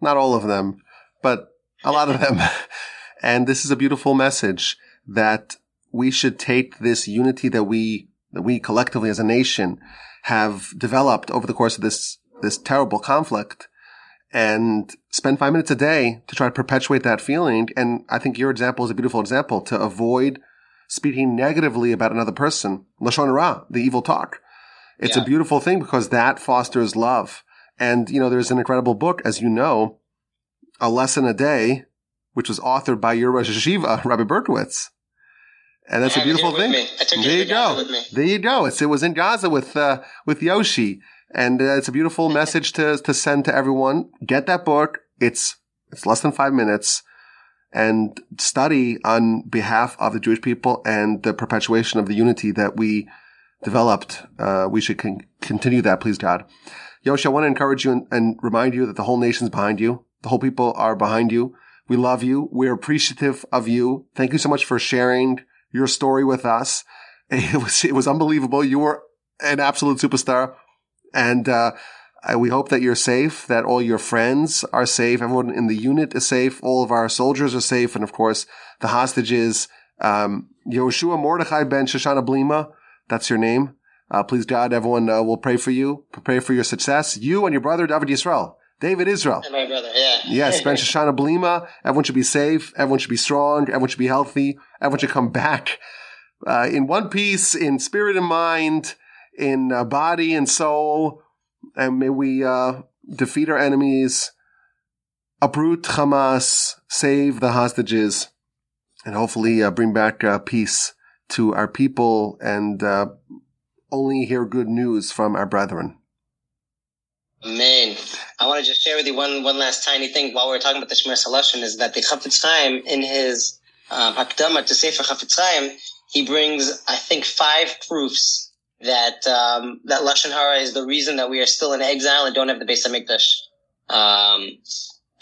Not all of them, but a lot of them. and this is a beautiful message that we should take this unity that we, that we collectively as a nation have developed over the course of this, this terrible conflict and spend five minutes a day to try to perpetuate that feeling. And I think your example is a beautiful example to avoid speaking negatively about another person. Lashon Ra, the evil talk. It's yeah. a beautiful thing because that fosters love. And, you know, there's an incredible book, as you know, A Lesson a Day, which was authored by your Rosh Yeshiva, Rabbi Berkowitz. And that's a beautiful thing. There you go. There you go. It's, it was in Gaza with, uh, with Yoshi. And uh, it's a beautiful message to, to send to everyone. Get that book. It's, it's less than five minutes and study on behalf of the Jewish people and the perpetuation of the unity that we developed. Uh, we should con- continue that, please God. Yoshi, I want to encourage you and, and remind you that the whole nation's behind you. The whole people are behind you. We love you. We're appreciative of you. Thank you so much for sharing your story with us. It was, it was unbelievable. You were an absolute superstar. And, uh, we hope that you're safe, that all your friends are safe, everyone in the unit is safe, all of our soldiers are safe, and of course, the hostages, um, Yoshua Mordechai ben Shoshana Blima, that's your name. Uh, please God, everyone uh, will pray for you, pray for your success. You and your brother, David Yisrael. David Israel. And my brother, yeah. yes, Ben Shoshana Blima. Everyone should be safe. Everyone should be strong. Everyone should be healthy. Everyone should come back uh, in one piece, in spirit and mind, in uh, body and soul, and may we uh, defeat our enemies, uproot Hamas, save the hostages, and hopefully uh, bring back uh, peace to our people and uh, only hear good news from our brethren. Amen. I want to just share with you one one last tiny thing while we're talking about the Shmiras HaLashon is that the Chafetz Chaim in his um, Hakdama to Sefer Chafetz Chaim, he brings I think five proofs that um, that lashon hara is the reason that we are still in exile and don't have the Beis Hamikdash. Um,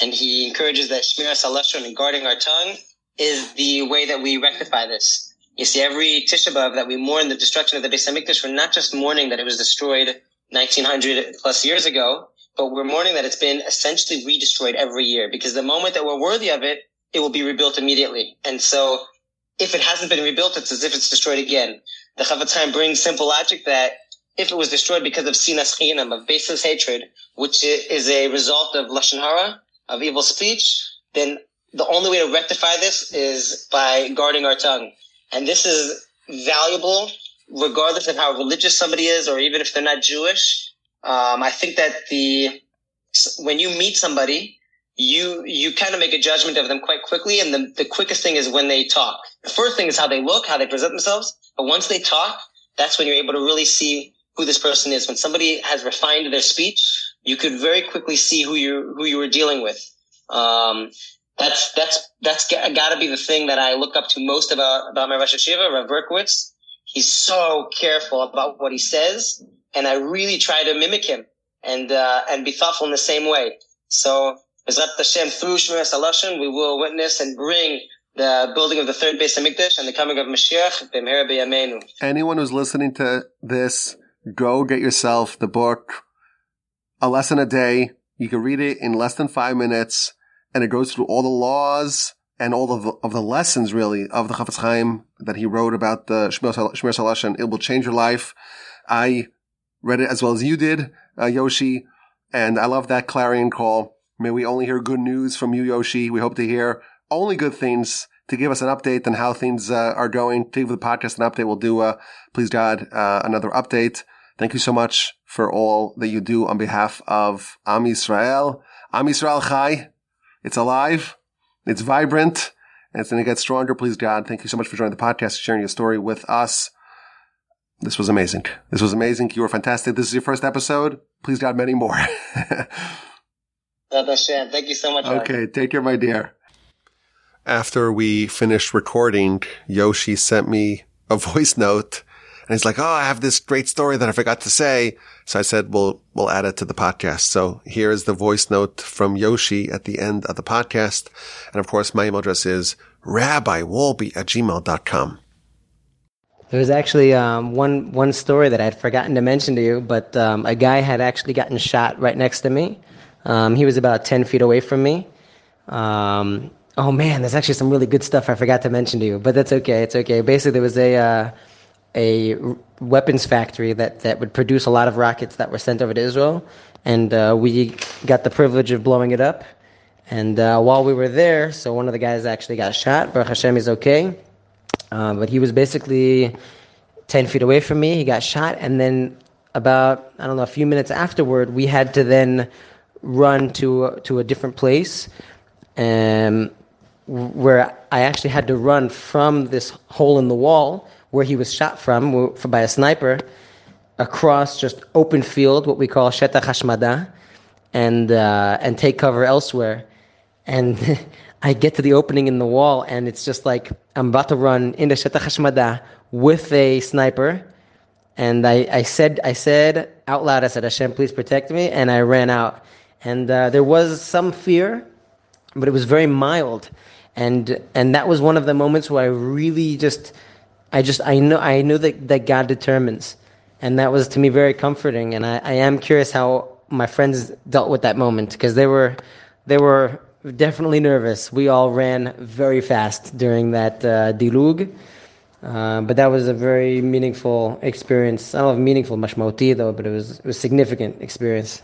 and he encourages that shmiras halashon and guarding our tongue is the way that we rectify this. You see, every Tisha B'av that we mourn the destruction of the Beis Hamikdash, we're not just mourning that it was destroyed 1900 plus years ago, but we're mourning that it's been essentially redestroyed every year because the moment that we're worthy of it, it will be rebuilt immediately. And so if it hasn't been rebuilt, it's as if it's destroyed again. The Chaim brings simple logic that if it was destroyed because of sinas chinam, of baseless hatred, which is a result of lashon hara, of evil speech, then the only way to rectify this is by guarding our tongue. And this is valuable regardless of how religious somebody is or even if they're not Jewish. Um, I think that the, when you meet somebody, you, you kind of make a judgment of them quite quickly. And the, the quickest thing is when they talk. The first thing is how they look, how they present themselves. But once they talk, that's when you're able to really see who this person is. When somebody has refined their speech, you could very quickly see who you who you were dealing with. Um, that's that's that's got to be the thing that I look up to most about about my Rosh Yeshiva, Rav Berkowitz. He's so careful about what he says, and I really try to mimic him and uh, and be thoughtful in the same way. So, Bezrat Hashem, through Shmiras Halashon, we will witness and bring the building of the third Beis Hamikdash and the coming of Mashiach. Anyone who's listening to this, go get yourself the book, A Lesson a Day. You can read it in less than five minutes and it goes through all the laws and all of the, of the lessons really of the Chofetz Chaim that he wrote about the Shmiras Halashon. It will change your life. I read it as well as you did, uh, Yoshi, and I love that clarion call. May we only hear good news from you, Yoshi. We hope to hear only good things to give us an update on how things uh, are going. To give the podcast an update, we'll do, uh, please God, uh, another update. Thank you so much for all that you do on behalf of Am Yisrael. Am Yisrael Chai. It's alive. It's vibrant. And it's going to get stronger. Please, God. Thank you so much for joining the podcast, sharing your story with us. This was amazing. This was amazing. You were fantastic. This is your first episode. Please, God, many more. Thank you so much. Okay. Take care, my dear. After we finished recording, Yoshi sent me a voice note and he's like, Oh, I have this great story that I forgot to say. So I said, we'll, we'll add it to the podcast. So here is the voice note from Yoshi at the end of the podcast. And of course, my email address is rabbiwolbe at gmail.com. There was actually um, one one story that I had forgotten to mention to you, but um, a guy had actually gotten shot right next to me. Um, he was about ten feet away from me. Um, oh man, there's actually some really good stuff I forgot to mention to you, but that's okay. It's okay. Basically, there was a uh, a weapons factory that, that would produce a lot of rockets that were sent over to Israel. And uh, we got the privilege of blowing it up. And uh, while we were there, so one of the guys actually got shot. Baruch Hashem is okay. Uh, but he was basically 10 feet away from me. He got shot. And then about, I don't know, a few minutes afterward, we had to then run to, to a different place. Um, where I actually had to run from this hole in the wall where he was shot from by a sniper across just open field, what we call shetach hashmada, and uh, and take cover elsewhere. And I get to the opening in the wall, and it's just like I'm about to run into shetach hashmada with a sniper. And I, I said I said out loud, I said, Hashem, please protect me, and I ran out. And uh, there was some fear, but it was very mild. And and that was one of the moments where I really just I just I know I knew that, that God determines. And that was to me very comforting. And I, I am curious how my friends dealt with that moment because they were they were definitely nervous. We all ran very fast during that uh, dilug. Uh, but that was a very meaningful experience. I don't know if meaningful, much moti though, but it was, it was significant experience.